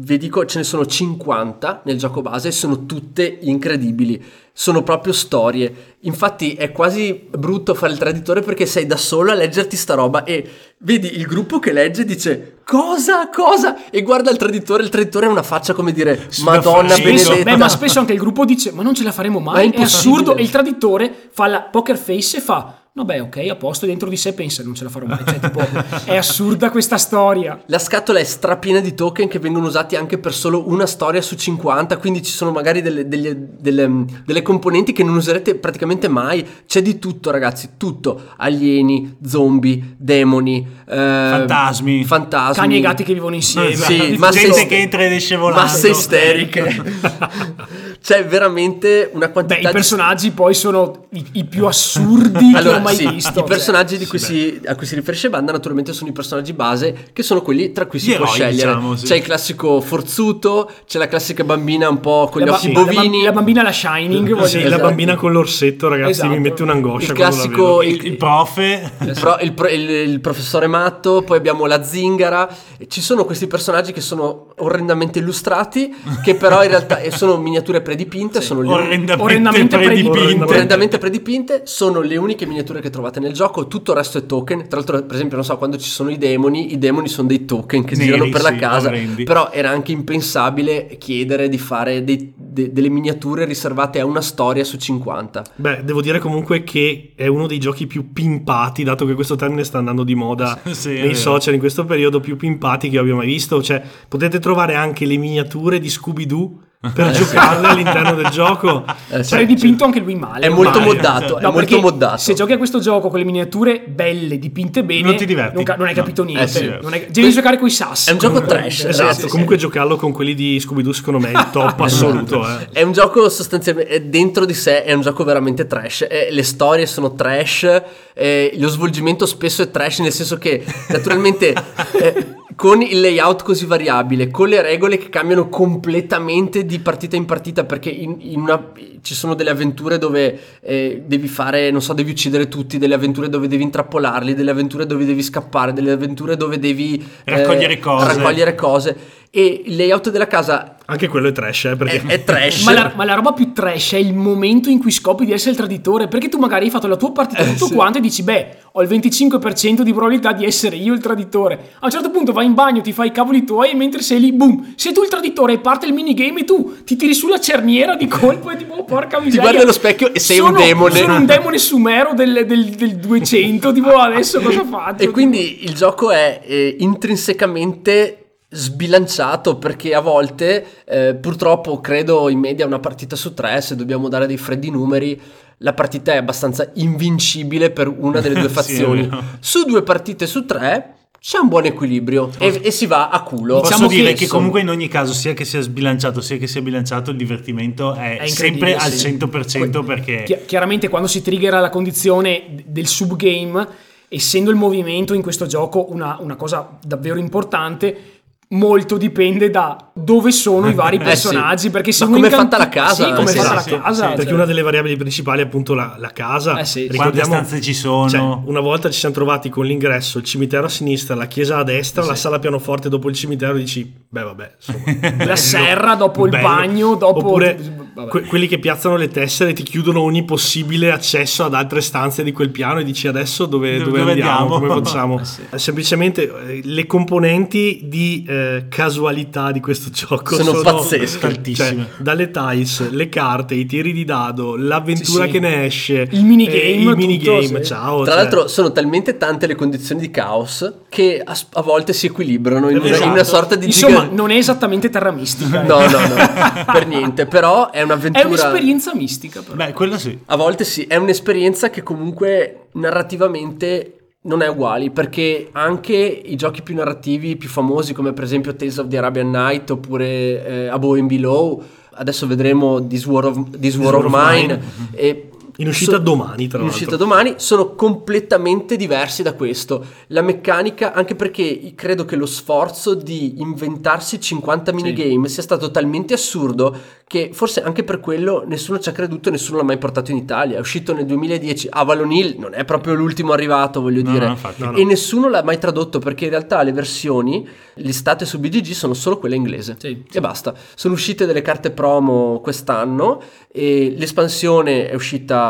vi dico ce ne sono 50 nel gioco base e sono tutte incredibili. Sono proprio storie. Infatti è quasi brutto fare il traditore perché sei da solo a leggerti sta roba e vedi il gruppo che legge dice cosa, cosa? E guarda il traditore, il traditore ha una faccia come dire Madonna Spesso- benedetta. Beh, ma spesso anche il gruppo dice: Ma non ce la faremo Ma è mai. È, impossibile." assurdo. E il traditore fa la poker face e fa: No, beh, ok, a posto. Dentro di sé pensa: Non ce la farò mai. Cioè, tipo, è assurda questa storia. La scatola è strapiena di token che vengono usati anche per solo una storia su 50, quindi ci sono magari delle, delle- delle- delle componenti che non userete praticamente mai. C'è di tutto, ragazzi, tutto. Alieni, zombie, demoni, eh, Fantasmi. fantasmi. Cani e gatti che vivono insieme. Sì, <laughs> Gente ist- che entra ed esce volando. Masse isteriche. <laughs> C'è veramente una Beh, quantità i di personaggi poi sono i, i più assurdi <laughs> che ho mai sì, visto. I personaggi cioè. di cui si- a cui si riferisce Banda naturalmente sono i personaggi base che sono quelli tra cui si Gli può eroi, scegliere. diciamo, sì. C'è il classico forzuto, c'è la classica bambina un po' con La gli ba- occhi la ba- bovini. la bambina la Shining, voglio Sì, dire. la Esatto. bambina con l'orsetto, ragazzi, Esatto. mi mette un'angoscia. Il la classico-. Il, il profe. il, pro- il pro- il- il professore matto, poi abbiamo la zingara. Ci sono questi personaggi che sono orrendamente illustrati, che però in realtà sono miniature predipinte, sono le Orrendamente, Orrendamente predipinte. predipinte. orrendamente predipinte, sono le uniche miniature che trovate nel gioco, tutto il resto è token. Tra l'altro, per esempio, non so, quando ci sono i demoni, i demoni sono dei token che Neri, girano per la sì, casa. orrendi. Però era anche impensabile chiedere di fare dei- de- delle miniature riservate a una storia su 50. Beh, devo dire comunque che è uno dei giochi più pimpati, dato che questo termine sta andando di moda <laughs> Sì, nei social in questo periodo, più pimpati che abbia mai visto. Cioè, potete trovare anche le miniature di Scooby-Doo per giocarle all'interno del gioco. Eh, sì. Sarei dipinto anche lui male. È molto ormai. moddato, è No, molto perché moddato. Se giochi a questo gioco con le miniature belle, dipinte bene, Non ti diverti. Non, ca- non hai No. capito niente. Eh sì. Non hai- devi giocare con i sassi. È un gioco trash, Esatto, sì, sì. comunque giocarlo con quelli di Scooby-Doo secondo me è il top assoluto. Eh. È un gioco sostanzialmente è dentro di sé, è un gioco veramente trash. Eh, le storie sono trash, eh, lo svolgimento spesso è trash, nel senso che naturalmente <laughs> eh, con il layout così variabile, con le regole che cambiano completamente di partita in partita, perché in, in una- ci sono delle avventure dove eh, devi fare, non so, devi uccidere tutti, delle avventure dove devi intrappolarli, delle avventure dove devi scappare, delle avventure dove devi eh, Raccogliere cose. raccogliere cose. E il layout della casa Anche quello è trash, eh, perché è, è trash. Ma la, ma la roba più trash è il momento in cui scopri di essere il traditore. Perché tu magari hai fatto la tua partita Eh, tutto sì. quanto e dici, beh, ho il 25% di probabilità di essere io il traditore. A un certo punto vai in bagno, ti fai i cavoli tuoi e mentre sei lì, boom, sei tu il traditore e parte il minigame e tu ti tiri sulla cerniera di colpo e tipo, oh, porca miseria. guardi allo specchio e sei un Sono- demone. Sono un demone sumero del, del- del 200, tipo adesso cosa <laughs> faccio? E quindi il gioco è eh, intrinsecamente sbilanciato perché a volte eh, purtroppo credo in media una partita su tre se dobbiamo dare dei freddi numeri la partita è abbastanza invincibile per una delle due <laughs> Sì, fazioni vero. su due partite su tre c'è un buon equilibrio e, e si va a culo Posso Diciamo dire che che, sono- comunque in ogni caso, sia che sia sbilanciato sia che sia bilanciato, il divertimento è, È sempre al sì. 100% perché Chi- chiaramente quando si triggera la condizione del subgame, essendo il movimento in questo gioco una, una cosa davvero importante, molto dipende da dove sono i vari Eh sì. personaggi. Perché se come è fatta la casa, Sì, come è sì, fatta sì, la casa. sì, perché cioè- una delle variabili principali è appunto la, la casa. Eh sì, sì. quante stanze ci sono. Cioè, una volta ci siamo trovati con l'ingresso, il cimitero a sinistra, la chiesa a destra, la sala pianoforte dopo il cimitero, dici, beh vabbè, insomma, <laughs> La serra dopo il bello. bagno, dopo... Oppure que- quelli che piazzano le tessere ti chiudono ogni possibile accesso ad altre stanze di quel piano e dici adesso dove, Dove- dove andiamo, andiamo? come facciamo? <laughs> Semplicemente eh, le componenti di eh, casualità di questo <laughs> gioco Sono sono, pazzesche. Altissime. Cioè, dalle tiles, le carte, i tiri di dado, l'avventura Sì, sì. che ne esce, Il minigame, eh, il tutto, minigame, sì. ciao. Tra cioè, l'altro sono talmente tante le condizioni di caos che a, a volte si equilibrano in, una, Esatto. in una sorta di Insomma, giga- non è esattamente terra mistica. eh. No, no, no, <laughs> per niente, però è un'avventura... È un'esperienza mistica, però. Beh, quello sì. A volte sì, è un'esperienza che comunque narrativamente non è uguale, perché anche i giochi più narrativi, più famosi, come per esempio Tales of the Arabian Night oppure eh, Above and Below, adesso vedremo This War of, This War War of of Mine, Mine. e In uscita so- domani, tra in l'altro. uscita domani, sono completamente diversi da questo. La meccanica, anche perché credo che lo sforzo di inventarsi 50 minigame sia stato talmente assurdo che forse anche per quello nessuno ci ha creduto e nessuno l'ha mai portato in Italia. È uscito nel 2010. Avalon Hill non è proprio l'ultimo arrivato, voglio No, dire. no, infatti. No. E nessuno l'ha mai tradotto perché in realtà le versioni listate su BGG sono solo quelle inglese. Sì, E basta. Sono uscite delle carte promo quest'anno e l'espansione è uscita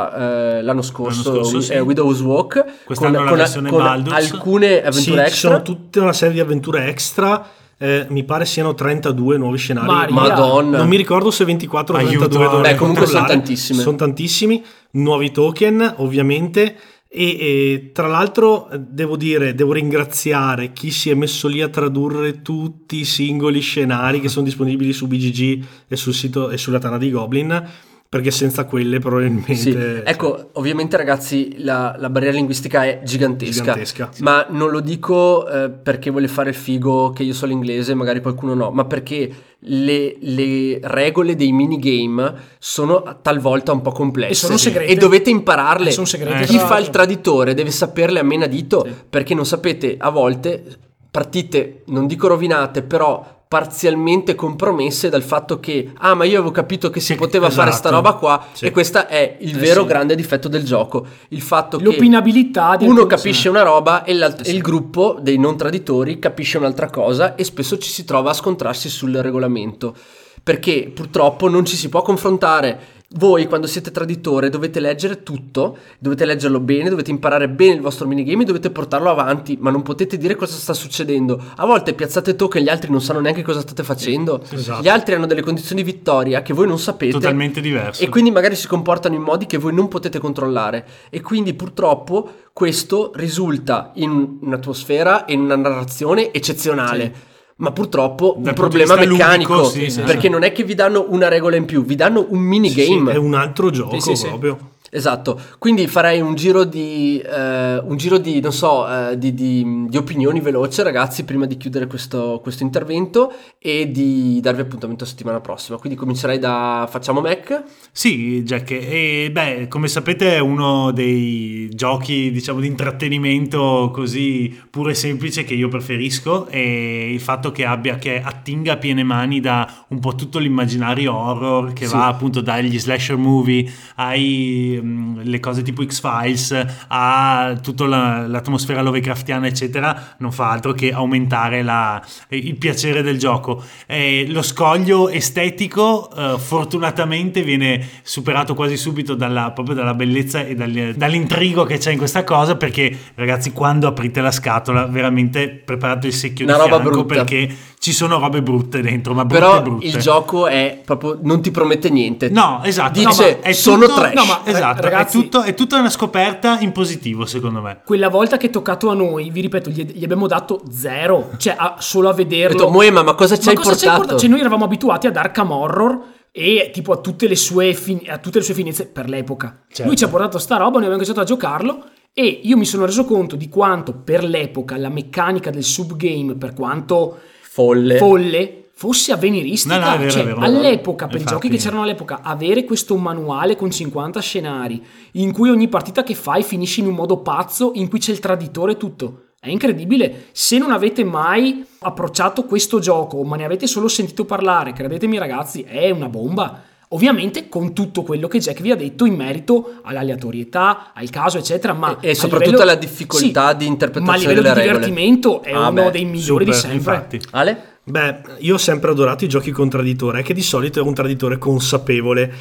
eh, l'anno scorso, L'anno scorso, sì. eh, Widow's Walk, Quest'anno la versione con Baldur's. alcune Sì, avventure ci extra. sono tutta una serie di avventure extra. eh, mi pare siano 32 nuovi scenari. Maria. ma Madonna. Non mi ricordo se 24 o Aiuto, 32 dovrei Beh, comunque sono tantissime. Sono tantissimi. Nuovi token, ovviamente. E, e tra l'altro devo dire, devo ringraziare chi si è messo lì a tradurre tutti i singoli scenari che sono disponibili su BGG e sul sito e sulla Tana di Goblin. Perché senza quelle probabilmente. Sì. Ecco, ovviamente ragazzi la, la barriera linguistica è gigantesca, Gigantesca. ma non lo dico eh, perché vuole fare il figo che io so l'inglese, magari qualcuno no, ma perché le, le regole dei minigame sono talvolta un po' complesse E sono segrete. e dovete impararle. E sono segrete, Chi tra fa il traditore deve saperle a menadito Sì. perché non sapete a volte partite, non dico rovinate, però parzialmente compromesse dal fatto che ah ma io avevo capito che si Sì, poteva fare sta esatto. roba qua Sì. e questo è il Eh, vero sì. grande difetto del gioco il fatto che L'opinabilità di uno capisce una roba e, e il gruppo dei non traditori capisce un'altra cosa e spesso ci si trova a scontrarsi sul regolamento perché purtroppo non ci si può confrontare voi quando siete traditore dovete leggere tutto, dovete leggerlo bene, dovete imparare bene il vostro minigame dovete portarlo avanti, ma non potete dire cosa sta succedendo. A volte piazzate token, gli altri non sanno neanche cosa state facendo. Esatto. Gli altri hanno delle condizioni di vittoria che voi non sapete. Totalmente diverso. E quindi magari si comportano in modi che voi non potete controllare. E quindi purtroppo questo risulta in un'atmosfera e in una narrazione eccezionale. Ma purtroppo un Dal problema di vista meccanico. ludico, sì, sì, perché sì. non è che vi danno una regola in più, vi danno un sì, minigame. è un altro gioco Sì, sì, sì. proprio. Esatto, quindi farei un giro di, eh, un giro di non so, eh, di, di- di opinioni veloce ragazzi prima di chiudere questo, questo intervento e di darvi appuntamento la settimana prossima. Quindi comincerei da Facciamo Mac. Sì, Jack, e beh, come sapete è uno dei giochi, diciamo, di intrattenimento così puro e semplice che io preferisco e il fatto che abbia, che attinga a piene mani da un po' tutto l'immaginario horror che Sì. va appunto dagli slasher movie ai mm, le cose tipo X-Files a tutta la- l'atmosfera Lovecraftiana eccetera non fa altro che aumentare la- il piacere del gioco Eh, lo scoglio estetico eh, fortunatamente viene superato quasi subito dalla, proprio dalla bellezza e dal- dall'intrigo che c'è in questa cosa perché ragazzi quando aprite la scatola veramente preparate il secchio Una di fianco brutta. perché ci sono robe brutte dentro ma brutte Però brutte il gioco è proprio non ti promette niente. No, esatto. Dice, no, sono tutto- trash. No, ma esatto, ragazzi- è, tutto, è tutta una scoperta in positivo, secondo me. Quella volta che è toccato a noi, vi ripeto, gli, gli abbiamo dato zero. Cioè, a- solo a Ho vederlo. detto, Moema, ma cosa ci Ma hai cosa ci hai portato? Cioè, noi eravamo abituati ad Arkham Horror e tipo a tutte le sue, fin- a tutte le sue finezze per l'epoca. Certo. Lui ci ha portato sta roba, noi abbiamo cominciato a giocarlo e io mi sono reso conto di quanto per l'epoca la meccanica del subgame, per quanto Folle. folle, fosse avveniristica. No, no, vero, Cioè, vero. all'epoca, per i Infatti- giochi che c'erano all'epoca, avere questo manuale con 50 scenari in cui ogni partita che fai finisce in un modo pazzo, in cui c'è il traditore e tutto. È incredibile. Se non avete mai approcciato questo gioco, ma ne avete solo sentito parlare, credetemi ragazzi, è una bomba. Ovviamente con tutto quello che Jack vi ha detto in merito all'aleatorietà, al caso, eccetera, ma E- e soprattutto livello- alla difficoltà di interpretazione Ma a livello delle di regole. divertimento è Ah, uno beh, dei migliori di Super, sempre. infatti. Ale? Beh, io ho sempre adorato i giochi con traditore, che di solito è un traditore consapevole.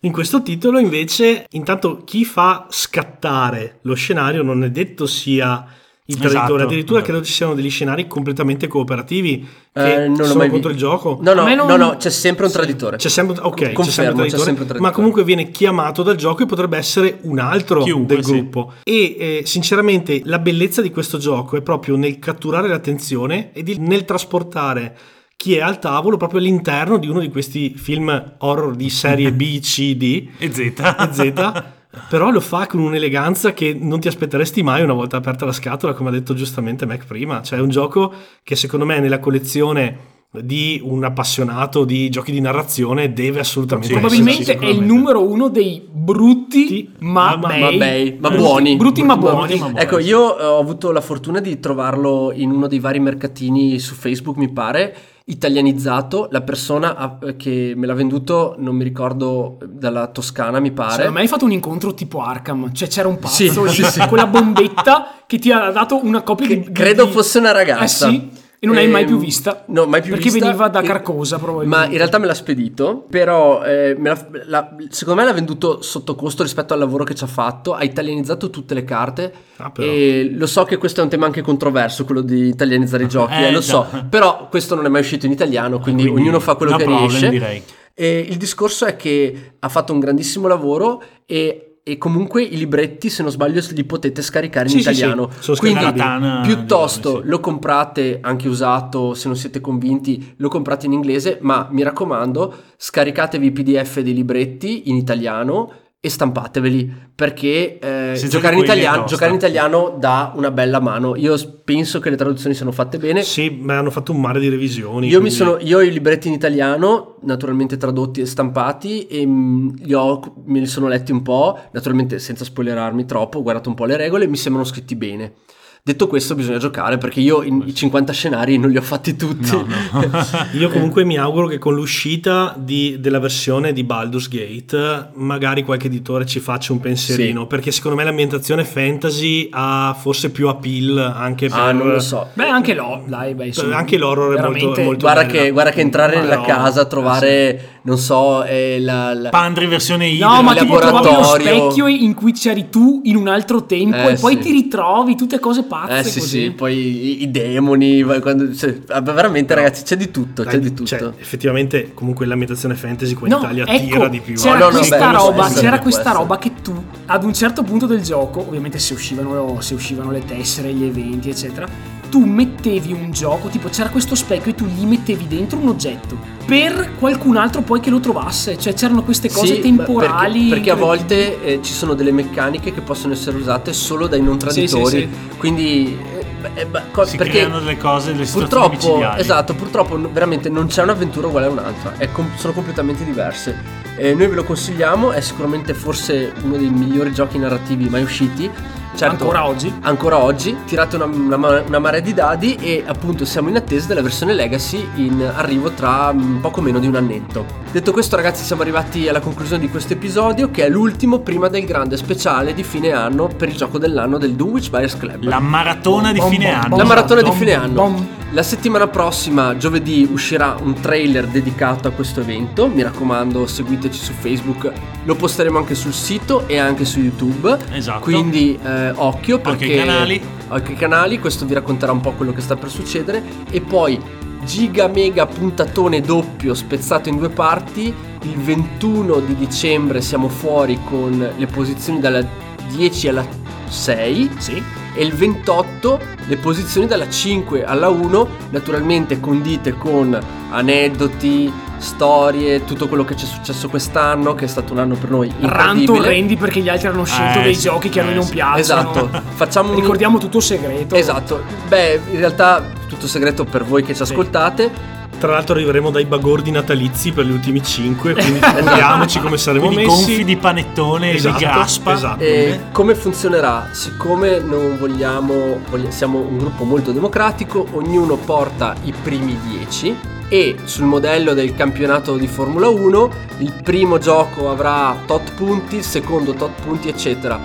In questo titolo, invece, intanto chi fa scattare lo scenario non è detto sia il Esatto, traditore, addirittura esatto. credo ci siano degli scenari completamente cooperativi Eh, che non l'ho sono mai contro vi- il gioco. No, no, non- no, no, c'è sempre un traditore. C'è sempre, ok, c'è Confermo, sempre un c'è traditore, sempre un traditore. ma comunque viene chiamato dal gioco e potrebbe essere un altro Chiunque, del sì. gruppo. E eh, sinceramente la bellezza di questo gioco è proprio nel catturare l'attenzione e di- nel trasportare chi è al tavolo proprio all'interno di uno di questi film horror di serie B, C, D E Z. e Z. <laughs> Però lo fa con un'eleganza che non ti aspetteresti mai una volta aperta la scatola, come ha detto giustamente Mac prima. Cioè è un gioco che secondo me nella collezione di un appassionato di giochi di narrazione deve assolutamente Sì, Probabilmente è il numero uno dei brutti Sì, ma, ma- bei. ma bei, ma Brutti- buoni. Brutti ma Brutti, buoni. ma buoni. Ecco, io eh, ho avuto la fortuna di trovarlo in uno dei vari mercatini su Facebook, mi pare, italianizzato. La persona ha- che me l'ha venduto, non mi ricordo, dalla Toscana, mi pare. Secondo me hai fatto un incontro tipo Arkham, cioè c'era un pazzo Sì, <laughs> sì, sì. con la bombetta che ti ha dato una copia Che di- credo di- fosse una ragazza. Eh sì, e non l'hai mai Ehm, più vista. No, mai più Perché vista. veniva da E- Carcosa probabilmente. Ma in realtà me l'ha spedito, però eh, me l'ha- la- secondo me l'ha venduto sotto costo rispetto al lavoro che ci ha fatto, ha italianizzato tutte le carte Ah, e lo so che questo è un tema anche controverso, quello di italianizzare i <laughs> giochi, Eh, eh, lo già. so, però questo non è mai uscito in italiano, quindi, Quindi ognuno fa quello no che problem, riesce. direi. E il discorso è che ha fatto un grandissimo lavoro e, e comunque i libretti, se non sbaglio, li potete scaricare in Sì, sì, sì, italiano. sono Quindi scaricabili. Tana, piuttosto diciamo, sì. lo comprate anche usato, se non siete convinti, lo comprate in inglese, ma mi raccomando, scaricatevi i PDF dei libretti in italiano e stampateveli perché eh, giocare, in italiano, giocare in italiano dà una bella mano. Io penso che le traduzioni siano fatte bene. Sì, ma hanno fatto un mare di revisioni. Io, mi quindi- sono, io ho i libretti in italiano, naturalmente tradotti e stampati, e mm, li ho, me li sono letti un po', naturalmente senza spoilerarmi troppo, ho guardato un po' le regole mi sembrano scritti bene. Detto questo, bisogna giocare perché io in- i 50 scenari non li ho fatti tutti. No, no. <laughs> Io comunque mi auguro che con l'uscita di- della versione di Baldur's Gate magari qualche editore ci faccia un pensierino Sì. perché secondo me l'ambientazione fantasy ha forse più appeal anche per... ah, non lo so. Beh, anche l'ho, dai, beh, Anche l'horror è molto- molto- Guarda bella. che, guarda che entrare Ma nella no, casa, eh, trovare, non so, eh, la, la- Pandri versione Idra. No, ma tipo trovavi lo specchio in cui c'eri tu in un altro tempo Eh, e poi sì. ti ritrovi tutte cose pazze Eh sì così. sì, poi i, i demoni, quando- cioè, veramente ragazzi c'è di tutto, c'è Dai, di tutto. cioè, effettivamente comunque l'ambientazione fantasy qua in No, Italia ecco, tira di più. c'era No, no, no, questa beh, roba, c'era questa roba che tu ad un certo punto del gioco, ovviamente se uscivano, se uscivano le tessere, gli eventi, eccetera, tu mettevi un gioco, tipo c'era questo specchio e tu gli mettevi dentro un oggetto per qualcun altro poi che lo trovasse, cioè c'erano queste cose Sì, temporali. Perché, perché a volte eh, ci sono delle meccaniche che possono essere usate solo dai non Sì, sì, traditori. sì. Quindi, eh, beh, beh, co- si perché creano delle cose, delle situazioni purtroppo, micidiali. esatto, purtroppo veramente non c'è un'avventura uguale a un'altra, è com- sono completamente diverse. Eh, noi ve lo consigliamo, è sicuramente forse uno dei migliori giochi narrativi mai usciti. Certo, Ancora oggi. ancora oggi tirate una, una una marea di dadi e appunto siamo in attesa della versione Legacy in arrivo tra poco meno di un annetto. Detto questo ragazzi siamo arrivati alla conclusione di questo episodio che è l'ultimo prima del grande speciale di fine anno per il gioco dell'anno del Dunwich Buyers Club. La maratona di Bom, fine bom, anno. La maratona di bom, fine bom, anno. La settimana prossima, giovedì, uscirà un trailer dedicato a questo evento. Mi raccomando, seguiteci su Facebook. Lo posteremo anche sul sito e anche su YouTube. Esatto. Quindi eh, occhio perché ai canali. occhio ai canali, questo vi racconterà un po' quello che sta per succedere e poi giga mega puntatone doppio spezzato in due parti. Il 21 di dicembre siamo fuori con le posizioni dalla 10 alla 6 Sì. e il 28 le posizioni dalla 5 alla 1 naturalmente condite con aneddoti storie tutto quello che ci è successo quest'anno che è stato un anno per noi Ranto incredibile rendi perché gli altri hanno scelto Eh, dei sì, giochi che a noi eh, non sì. piacciono. esatto facciamo un Ricordiamo tutto segreto. esatto beh in realtà tutto segreto per voi che ci ascoltate Tra l'altro arriveremo dai bagordi natalizi per gli ultimi 5, quindi <laughs> figuriamoci come saremo Quindi messi. gonfi di panettone Esatto, di graspa. esatto. E come funzionerà? Siccome non vogliamo, voglia- siamo un gruppo molto democratico, ognuno porta i primi 10 e sul modello del campionato di Formula 1 il primo gioco avrà tot punti, il secondo tot punti, eccetera.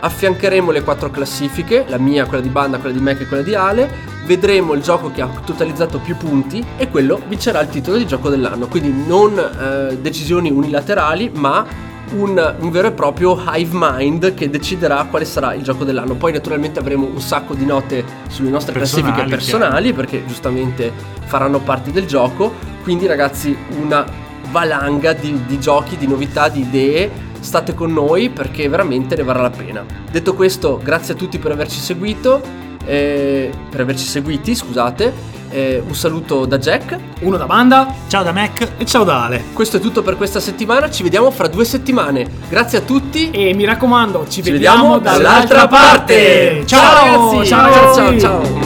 Affiancheremo le quattro classifiche, la mia, quella di Banda, quella di Mac e quella di Ale. Vedremo il gioco che ha totalizzato più punti e quello vincerà il titolo di gioco dell'anno. Quindi non eh, decisioni unilaterali, ma un, un vero e proprio hive mind che deciderà quale sarà il gioco dell'anno. Poi naturalmente avremo un sacco di note sulle nostre Personali, classifiche personali perché giustamente faranno parte del gioco. Quindi ragazzi una valanga di, di giochi, di novità, di idee. State con noi perché veramente ne varrà la pena. Detto questo, grazie a tutti per averci seguito. eh, per averci seguiti, scusate. Eh, un saluto da Jack. Uno da banda. Ciao da Mac. E ciao da Ale. Questo è tutto per questa settimana. Ci vediamo fra due settimane. Grazie a tutti. E mi raccomando, ci, Ci vediamo, dall'altra parte. Ciao, ragazzi. Ciao, ciao, ciao. ragazzi. ciao.